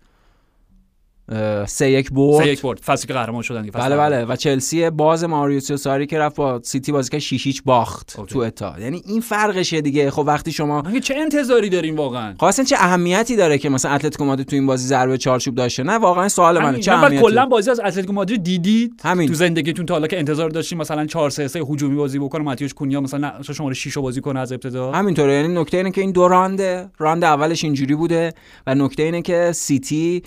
سه یک برد. سه یک برد. فصلی که قهرمان شدن بله بله. و چلسی باز مائوریتزیو ساری که رفت با سیتی بازی که 6 هیچ باخت اوکی. تو اتحاد یعنی این فرقشه دیگه. خب وقتی شما چه انتظاری دارین واقعا؟ خب اصلا چه اهمیتی داره که مثلا اتلتیکو مادرید تو این بازی ضربه چارچوب داشته؟ نه واقعا سوال منه. چه اهمیتی؟ کلا بازی از اتلتیکو مادرید دیدید؟ همین. تو زندگیتون تا حالا که انتظار داشتین مثلا 4 3 3 هجومی بازی بکنه ماتیوش کونیا مثلا شماره 6 بازی کنه از ابتدا؟ همینطوره. یعنی نکته اینه که این دو رانده راند اولش اینجوری بوده و نکته اینه که سیتی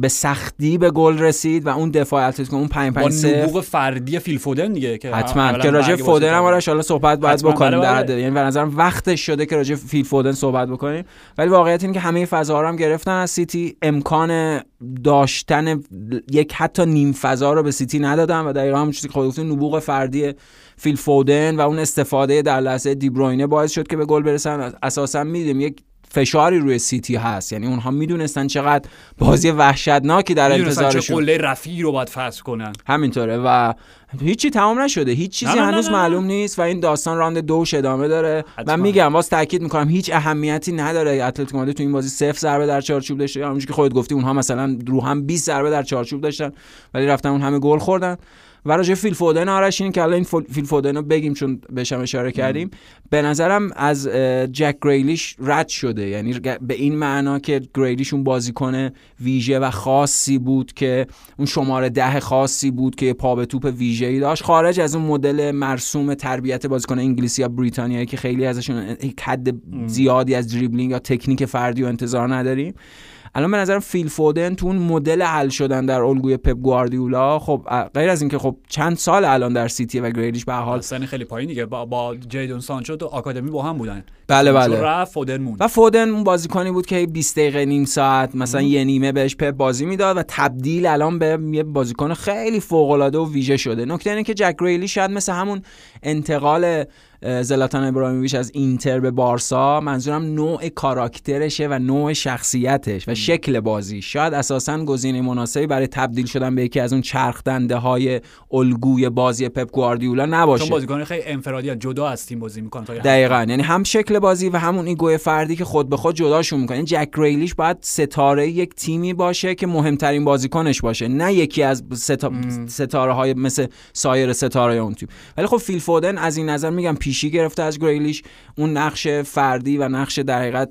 به سختی به گل رسید و اون دفاع اتلتیکو اون 5 5 0 با نبوغ فردی فیل فودن دیگه که حتما که راجع فودن هم آره صحبت باید بکنیم بله بله. یعنی به نظرم وقتش شده که راجع فیل فودن صحبت بکنیم. ولی واقعیت اینه که همه فضا رو هم گرفتن. از سیتی امکان داشتن یک حتی نیم فضا رو به سیتی ندادن و دقیقاً همون چیزی که خود گفتین نبوغ فردی فیل فودن و اون استفاده در لحظه دیبروینه باعث شد که به گل برسن. اساسا می‌دیدیم یک فشاری روی سیتی هست. یعنی اونها می‌دونستن چقدر بازی وحشتناکی در انتظارشون قله رفیعی رو باید فتح کنن. همینطوره و هیچی تمام نشده. هیچ چیزی نه هنوز نه نه معلوم نیست و این داستان راند دومش ادامه داره. من میگم واس تاکید می‌کنم هیچ اهمیتی نداره. اتلتیکو مادرید تو این بازی صفر ضربه در چارچوب داشته همونجوری که خودت گفتی اونها مثلا رو هم 20 ضربه در چارچوب داشتن ولی رفتن اون همه گل خوردن. و راجع فیل فودن آرش این که الان این فیل فودن رو بگیم چون بهشم اشاره کردیم. به نظرم از جک گریلیش رد شده. یعنی به این معنا که گریلیش اون بازیکن ویژه و خاصی بود که اون شماره ده خاصی بود که پا به توپ ویژه‌ای داشت. خارج از اون مدل مرسوم تربیت بازیکن انگلیسی یا بریتانیایی که خیلی ازشون حد زیادی از دریبلینگ یا تکنیک فردی و انتظار نداریم. الان به نظرم فیل فودن تو اون مدل حل شدن در الگوی پپ گواردیولا خب غیر از اینکه خب چند سال الان در سیتی و گریلیش به حال سن خیلی پایین دیگه با, با جیدون سانچو تو آکادمی با هم بودن. بله بله. رفت فودن موند و فودن اون بازیکنی بود که 20 دقیقه نیم ساعت مثلا یه نیمه بهش پپ بازی می‌داد و تبدیل الان به یه بازیکن خیلی فوق العاده و ویژه شده. نکته اینه که جک گریلیش شاید مثل همون انتقال زلاتان ابراهیموویچ از اینتر به بارسا. منظورم نوع کاراکترشه و نوع شخصیتش و شکل بازی. شاید اساسا گزینه مناسبی برای تبدیل شدن به یکی از اون چرخ دنده های الگوی بازی پپ گواردیولا نباشه. چون بازیکن خیلی انفرادی جدا از تیم بازی می‌کنه دقیقاً. یعنی هم شکل بازی و همون ego فردی که خود به خود جداشون می‌کنه. یعنی جک گریلیش باید ستاره یک تیمی باشه که مهمترین بازیکنش باشه. نه یکی از ستا... ستاره های مثل سایر ستاره اون تیم. ولی خب فیل فودن از این نظر میگم پیش پیشی گرفته از گریلیش. اون نقش فردی و نقش در حقیقت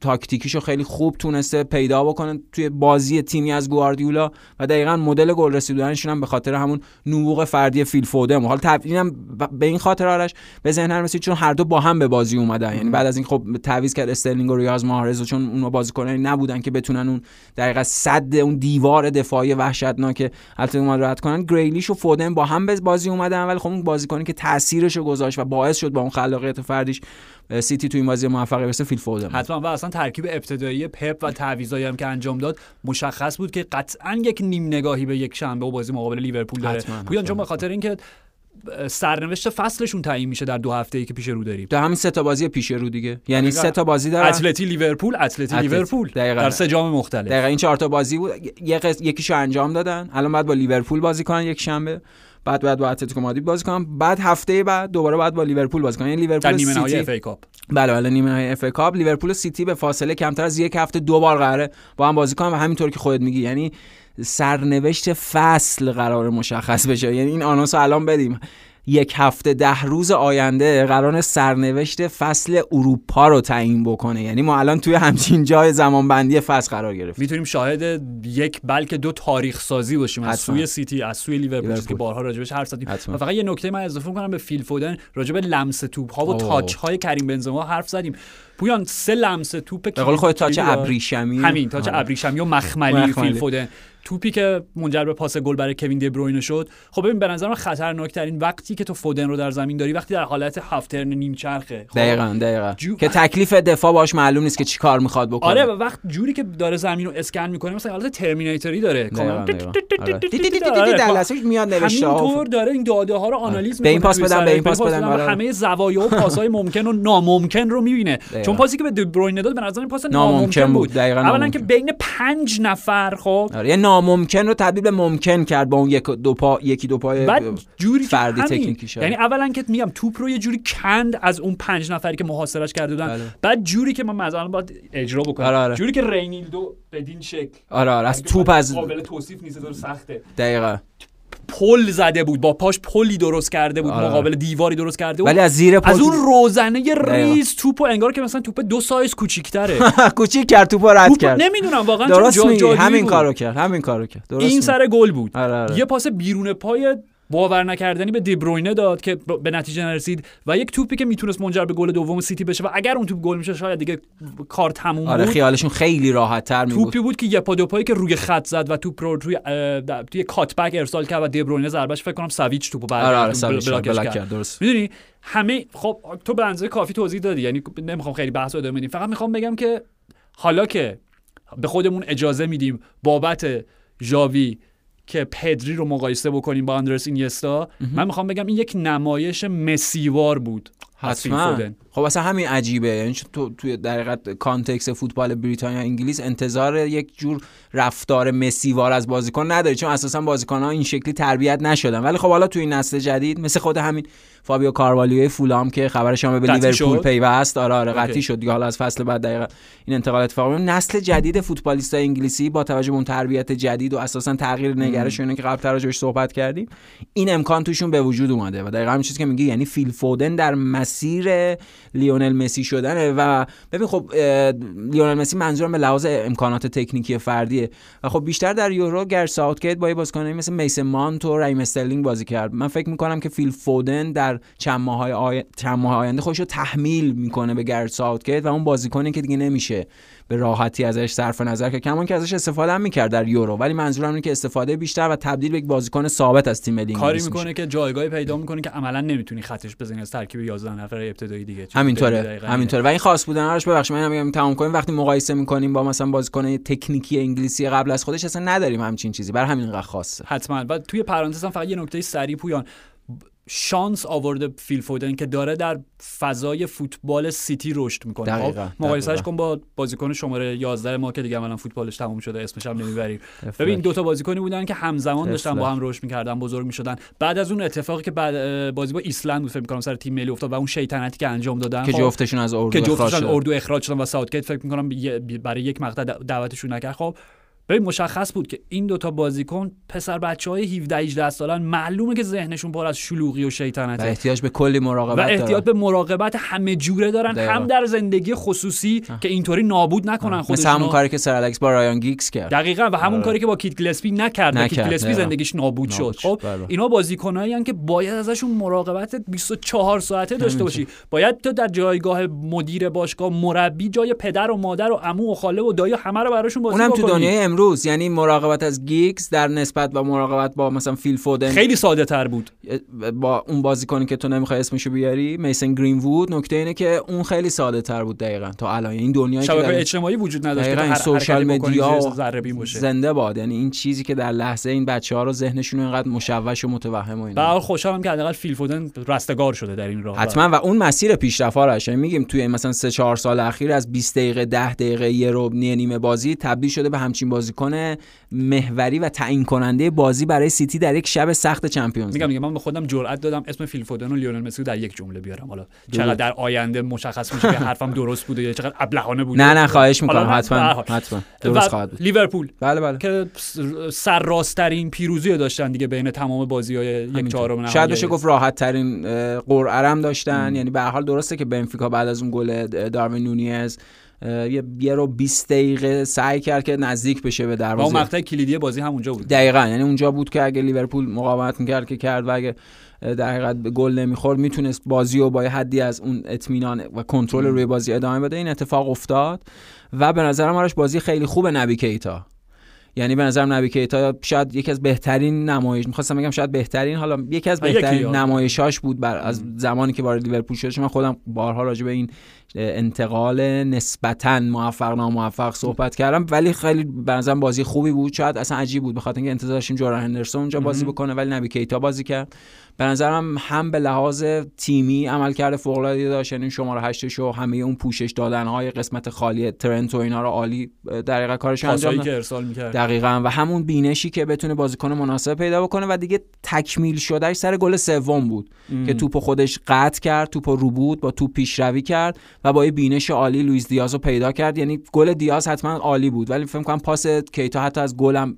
تاکتیکیشو خیلی خوب تونسته پیدا بکنه توی بازی تیمی از گواردیولا و دقیقا مدل گل رسیدنشون هم به خاطر همون نبوغ فردی فیل فودن حالا تبدیلم به این خاطر آرش به ذهنم رسید چون هر دو با هم به بازی اومدن. یعنی بعد از این خب تعویض کرد استرلینگ و ریاض محرز چون اون بازیکنانی نبودن که بتونن اون دقیقا سد اون دیوار دفاعی وحشتناک البته رد کنن. گریلیش و فودن با هم به بازی اومدن ولی خب اون بازیکنی که تاثیرش گذاشت و باعث شد با اون خلاقیت فردیش سیتی تو این بازی موفق برسه فیل فودن حتما و اصلا ترکیب ابتدایی پپ و تعویضایی هم که انجام داد مشخص بود که قطعا یک نیم نگاهی به یک شنبه و بازی مقابل لیورپول داره. پویان چون به خاطر اینکه سرنوشت فصلشون تعیین میشه در دو هفته ای که پیش رو داریم. در همین سه تا بازی پیش رو دیگه. یعنی سه تا بازی دارن. اتلتی لیورپول اتلتی لیورپول. در سه جام مختلف. دقیقاً این چهار تا بازی بود. یکیشو انجام دادن. الان باید با لیورپول بازی کنن یک شنبه. بعد باید با اتلتیکو مادرید بازی کنن بعد هفته بعد دوباره باید با لیورپول بازی کنن یعنی لیورپول در نیمه نهایی FA Cup. بله بله نیمه نهایی FA Cup. لیورپول و سیتی به فاصله کمتر از یک هفته دو بار قراره با هم بازی کنن و همینطور که خودت میگی یعنی سرنوشت فصل قرار مشخص بشه. یعنی این آنونس الان بدیم. یک هفته ده روز آینده قرار سرنوشت فصل اروپا رو تعیین بکنه. یعنی ما الان توی همچین جای زمانبندی فصل قرار گرفتیم. می‌تونیم شاهد یک بلکه دو تاریخ سازی باشیم. از سوی سیتی از سوی لیورپول که بارها راجبش حرف زدیم. و فقط یه نکته من اضافه کنم به فیل فودن. راجب لمس توپ ها و تاچ های کریم بنزما حرف زدیم. پویان سه لمس توپ به قول خود تاچ ابریشمی. همین تاچ ابریشمی و مخملی. فیل فودن. توپی که منجر به پاس گل برای کوین دیبروینه شد خب ببین به نظرم خطرناکترین وقتی که تو فودن رو در زمین داری وقتی در حالت هافترن نیم چرخه خب دقیقاً دقیقاً جو... که تکلیف دفاع باش معلوم نیست که چی کار می‌خواد بکنه آره وقت جوری که داره زمین رو اسکن می‌کنه مثلا حالت ترمیناتوری داره میاد نوشته همینطور داره این داده ها رو آنالیز به این پاس بدم به این پاس بدم همه زوایا و پاسهای ممکن و ناممکن رو می‌بینه چون پاسی که به دیبروینه داد به نظر پاس ناممکن بود اولا که بین پنج نفر خب ناممکن رو تبدیل به ممکن کرد با اون یک دو پا یکی دو پای بعد جوری فردی تکنیکی یعنی اولا که میگم توپ رو یه جوری کند از اون پنج نفری که محاصرش کرده بودن. بله. بعد جوری که من مثلا باید اجرا بکنم. آره آره. جوری که رینیلدو بدین شکل. آره آره. از توپ از قابل توصیف نیست سخته. دقیقاً. پل زده بود با پاش پلی درست کرده بود آره. مقابل دیواری درست کرده بود. ولی از زیر پل از اون روزنه ریز توپو انگار که مثلا توپ دو سایز کوچیک‌تره. کوچیک کرد توپو رد کرد. نمی‌دونم واقعا درست همین کارو کرد همین کارو کرد. درست این سر گل بود. آره آره. یه پاس بیرون پای باور نکردنی به دیبروینه داد که به نتیجه نرسید و یک توپی که می‌تونست منجر به گل دوم سیتی بشه و اگر اون توپ گل میشه شاید دیگه کار تموم آره خیالشون خیلی راحت تر بود توپی بود که یه پا دو پایی که روی خط زد و توپ رو روی توی cutback ارسال کرد و دیبروینه ضربش فکر کنم ساویچ توپو بعد آره آره بلاک کرد. درست. می‌دونی همه خب تو به اندازه کافی توضیح دادی یعنی نمی‌خوام خیلی بحث ادامه بدیم. فقط می‌خوام بگم که حالا که به خودمون اجازه میدیم بابت ژاوی که پدری رو مقایسه بکنیم با اندرس اینیستا من می‌خوام بگم این یک نمایش مسیوار بود حتما. خب اصلا همین عجیبه. یعنی تو توی در حقیقت context فوتبال بریتانیا انگلیس انتظار یک جور رفتار مسیوار از بازیکن نداری چون اساسا بازیکن ها این شکلی تربیت نشدن. ولی خب حالا توی این نسل جدید مثل خود همین فابیو کاروالیو فولام که خبرش هم به لیورپول پیوست. آره آره قطعی شد دیگه. حالا از فصل بعد دقیقا این انتقال اتفاق نسل جدید فوتبالیست انگلیسی با توجه به اون تربیت جدید و اساسا تغییر نگرش که قبل راجعش صحبت کردیم این امکان توشون به وجود اومده و دقیقا همین چیزی که میگی یعنی فیل فودن در مسیر لیونل مسی شدنه و ببین خب لیونل مسی منظورم به لحاظ امکانات تکنیکی فردیه و خب بیشتر در یورو گرت ساوتگیت با بازیکنایی مثل میسن مانت و رحیم استرلینگ بازی کرد. من فکر می‌کنم که فیل فودن در چند ماه آی... چند ماه آینده خودش رو تحمیل می‌کنه به گرت ساوتگیت و اون بازیکنی که دیگه نمیشه به راحتی ازش صرف نظر که کمان که ازش استفاده هم می‌کرد در یورو. ولی منظورم اینه که استفاده بیشتر و تبدیل به یک بازیکن ثابت از تیم ملی کاری می‌کنه که جایگاهی پیدا می‌کنه که عملا نمی‌تونی خطش بزنی از ترکیب 11 نفر ابتدایی دیگه. همینطوره همینطوره. و این خاص بودن هاش ببخشید من میگم تمام کنیم. وقتی مقایسه می‌کنیم با مثلا بازیکن تکنیکی انگلیسی قبل از خودش اصلا نداریم همچین چیزی. بر همین اینقدر خاصه. حتما. و توی پرانتز هم فقط یه نکته سریع پویان. شانس آورده فیل فودن که داره در فضای فوتبال سیتی رشد می‌کنه. خب مقایسهش کن با بازیکن شماره 11 ما که دیگه الان فوتبالش تموم شده اسمش هم نمی‌بریم. ببین دو تا بازیکنی بودن که همزمان داشتن با هم رشد می‌کردن بزرگ می‌شدن. بعد از اون اتفاقی که بعد بازی با ایسلند بود فکر می‌کنم سر تیم ملی افتاد و اون شیطنتی که انجام دادن که خب جفتشون از اردو که جفتشون اردو اخراج شدن و ساوتگیت فکر می‌کنم برای یک مقطع دعوتشون نکرد. خب ببین مشخص بود که این دوتا بازیکن پسر بچه های 17 18 سالن. معلومه که ذهنشون پر از شلوغی و و شیطنته احتیاج به کلی و مراقبت احتیاط دارن. به مراقبت همه جوره دارن دقیقا. هم در زندگی خصوصی که اینطوری نابود نکنن مثل همون خودشون کاری که سر الکس با رایان گیگز کرد. دقیقا و همون کاری که با کیت گیلسپی نکرد. و کیت نکرد، گیلسپی. زندگیش نابود شد. نابود خب شد، بله. اینا بازیکنایی که باید ازشون مراقبت 24 ساعته داشته باشی. باید تو در جایگاه مدیر باشگاه مربی جای پدر و مادر و عمو و خاله و دایی همه رو براشون بازی اونم تو. دنیای امروز یعنی مراقبت از گیگز در نسبت با مراقبت با مثلا فیل فودن. خیلی ساده تر بود. با اون بازیکنی که تو نمی‌خوای اسمشو بیاری میسن گرین وود نکته اینه که اون خیلی ساده تر بود دقیقا. تا الان. این دنیایی که در- اجتماعی وجود نداشت که دقیقاً این هر سوشال مدیا زنده باد. یعنی این چیزی که در لحظه این بچه ها رو ذهنشون اینقدر مشوش و متوهم و اینا. خوشحالم که حداقل فیل فودن رستگار شده در این راه. حتما. و اون مسیر پیشرفت‌هاش یعنی میگیم توی مثلا 3 4 سال اخیر از 20 دقیقه 10 دقیقه یه رو نیمه بازی تبدیل شده به همچین بازیکن محوری و تعیین کننده بازی برای سیتی در یک شب سخت چمپیونز میگم من به خودم جرئت دادم اسم فیل فودن و لیونل مسی رو در یک جمله بیارم. حالا چقدر در آینده مشخص میشه که حرفم درست بوده یا چقدر ابلهانه بوده. نه نه خواهش می‌کنم. حتما. حتما. درست خواهد بود. لیورپول بله بله. که سرراسترین پیروزی رو داشتن دیگه بین تمام بازی های یک. چهارم نهایی. شاید بشه گفت راحت ترین قرعه داشتن. یعنی به هر حال درسته که بنفیکا بعد از اون گل داروین نونیز یه رو 20 دقیقه سعی کرد که نزدیک بشه به و اون دروازه. مقطع کلیدی بازی همونجا بود. دقیقا. یعنی اونجا بود که اگه لیورپول مقاومت می‌کرد که کرد و اگه در حقیقت به گل نمی‌خورد می‌تونست بازی رو با یه حدی از اون اطمینان و کنترل روی بازی ادامه بده. این اتفاق افتاد و به نظرم آرش بازی خیلی خوب نبی کیتا. یعنی به نظرم نبی کیتا شاید یکی از بهترین نمایش می‌خواستم بگم شاید بهترین حالا یکی از بهترین. نمایشاش بود بر از زمانی که وارد لیورپول شد. من خودم بارها راجع به این انتقال نسبتا موفق ناموفق صحبت کردم. ولی خیلی به نظرم بازی خوبی بود. شاید اصلا عجیب بود. به خاطر اینکه انتظار داشتیم جوران هندرسون اونجا بازی بکنه ولی نبی کیتا بازی کرد. به نظرم هم به لحاظ تیمی عملکرد فوق العاده داشت. یعنی شماره 8 شو همه اون پوشش دادن های قسمت خالی ترنت و اینا رو عالی در کارش انجام که ارسال می‌کرد. دقیقا. و همون بینشی که بتونه بازیکن مناسب پیدا بکنه و دیگه تکمیل شدهش سر گل سوم بود. که توپو خودش قطع کرد توپو ربود با توپ پیشروی کرد. و با یه بینش عالی لوئیس دیاز رو پیدا کرد. یعنی گل دیاز حتما عالی بود ولی فکر کنم پاس کیتا حتی از گلم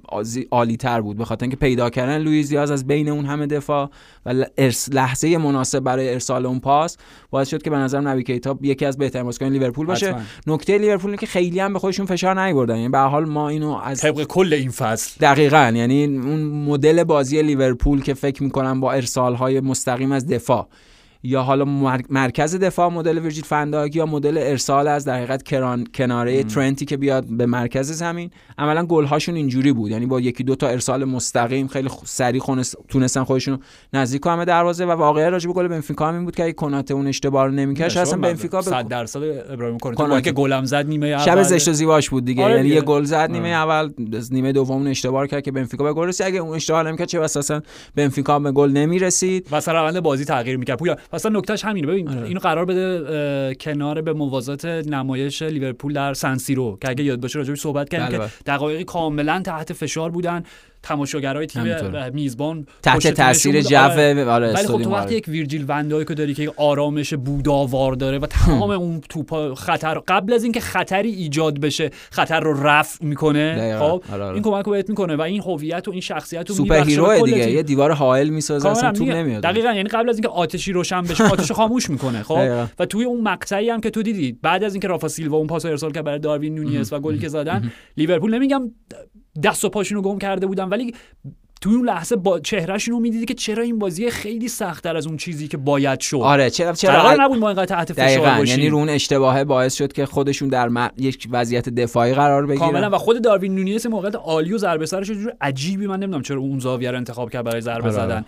عالی تر بود به خاطر اینکه پیدا کردن لوئیس دیاز از بین اون همه دفاع و لحظه مناسب برای ارسال اون پاس باعث شد که به نظرم نبی کیتا یکی از بهترین بازیکن لیورپول باشه. نکته لیورپول اینه که خیلی هم به خودشون فشار نیوردن یعنی به حال ما اینو از طبق کل این فصل. دقیقا. یعنی اون مدل بازی لیورپول که فکر می‌کنم با ارسال های مستقیم از دفاع یا حالا مر- مرکز دفاع مدل ویرجیل فنداک یا مدل ارسال از در حقیقت کران کناره ترنتی که بیاد به مرکز زمین عملا گل هاشون اینجوری بود یعنی با یکی دو تا ارسال مستقیم خیلی خ- سریع خونس- تونستن خودشون نزدیک کنن دروازه و واقعا راجع به گل بنفیکا این بود که اگه کناته اون اشتباه رو نمی‌کرد اصلا بنفیکا به 100 درصد ابراهیم کناته. که گلم زد نیمه شب اول. زشت و زیباش بود دیگه آره یعنی. یه گل زد نیمه آره. اول نیمه دوم اون اشتباه کرد که بنفیکا به گل رسید اگه اون اشتباه نمی‌کرد چه بس اصلا بنفیکا به گل نمی‌رسید و سر روند بازی تغییر می‌کرد اصلا نکتهش همینه ببین آره. اینو قرار بده کنار به موازات نمایش لیورپول در سنسیرو که اگه یاد باشه راجعش صحبت کردیم بله، که بله. دقایقی کاملا تحت فشار بودن تماشاگرای تیم میزبان تحت تاثیر جو. آره. آره ولی خب تو وقتی. یک ویرجیل وندایکو داری که آرامش بوداوار داره و تمام اون توپا خطر قبل از اینکه خطری ایجاد بشه خطر رو رفع می‌کنه. خب آره، آره. این کمک رو بهت می‌کنه و این هویت و این شخصیت رو superhero دیگه. یه دیوار حائل می‌سازه اصلا توپ میگه. نمیاد دقیقا یعنی قبل از اینکه آتشی روشن بشه آتش خاموش می‌کنه خب. و توی اون مقطعی هم که تو دیدی بعد از اینکه رافا سیلوا اون پاس ارسال کرد برای داروین نونیز و گلی که زدن لیورپول نمیگم دست و پاشون رو گم کرده بودن. ولی توی اون لحظه با چهرهشون رو می‌دیدی که چرا این بازی خیلی سختتر از اون چیزی که باید شد؟ آره چرا چرا قرار نبود ما اینقدر تحت فشار باشیم. یعنی رو اون اشتباهه باعث شد که خودشون در م- یک وضعیت دفاعی قرار کاملا. بگیرن و خود داروین نونیز موقعیت عالی و ضربه سرش یه جور عجیبی من نمی‌دونم چرا اون زاویه رو انتخاب کرد برای ضربه آره، آره. زدن.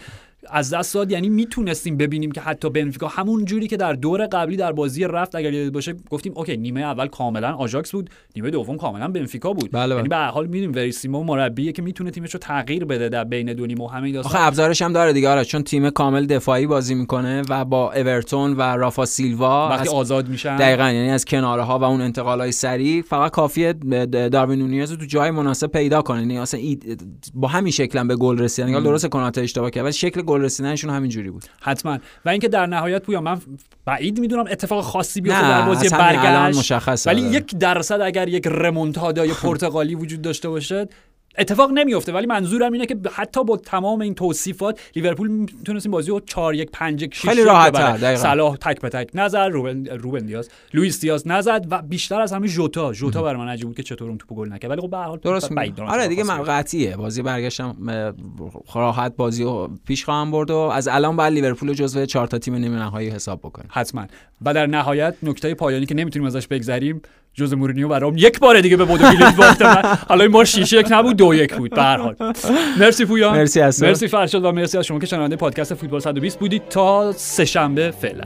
از دست داد. یعنی می‌تونستیم ببینیم که حتی بنفیکا همون جوری که در دور قبلی در بازی رفت اگر یادت باشه گفتیم OK نیمه اول کاملا آژاکس بود نیمه دوم کاملا بنفیکا بود. بله، بله. یعنی به هر حال می‌دونیم وریسیمو مربیه که می‌تونه تیمش رو تغییر بده در بین دو نیمه این داستان. آخه ابزارش هم داره دیگه آره چون تیم کامل دفاعی بازی می‌کنه و با اورتون و رافا سیلوا وقتی از- آزاد میشن. دقیقا یعنی از کناره ها و اون انتقال های سریع فقط کافیه داروین نونیز رو تو جای مناسب پیدا کنه. یعنی اصلا ای- با همین شکل هم به گل رسید یعنی درست کنات اشتباه کرد ولی شکل گل رسیدنشون همین جوری بود. حتما. و اینکه در نهایت پویا من بعید می‌دونم اتفاق خاصی بیفته در بازی برگشت. مشخصه، ولی. یک درصد اگر یک رمونتادای پرتغالی وجود داشته باشه اتفاق نمیفته ولی منظورم اینه که حتی با تمام این توصیفات لیورپول می‌تونست این بازی رو 4 1 5 1 6 خیلی دقیقاً. صلاح تک به تک نزد روبن روبن دیاز. لوئیس دیاز نزد و بیشتر از همه ژوتا. ژوتا برای من عجیب بود که چطور اون توپو گل نکرد. ولی خب به هر حال درست آره دیگه من قطعیه. بازی برگشتم راحت بازی رو پیش خواهم برد و از الان بعد لیورپول رو جزو چهار تا تیم نیمه نهایی حساب بکنیم. حتما. و در نهایت نکته پایانی که نمی‌تونیم ازش بگذریم جوز مورینیو برام یک بار دیگه به بودو گلیت باخته من حالا این بار 6 یک نبود دو یک بود به هر حال. مرسی پویان. مرسی حسن. مرسی فرشاد و مرسی از شما که شنونده پادکست فوتبال 120 بودید. تا سه شنبه فعلا.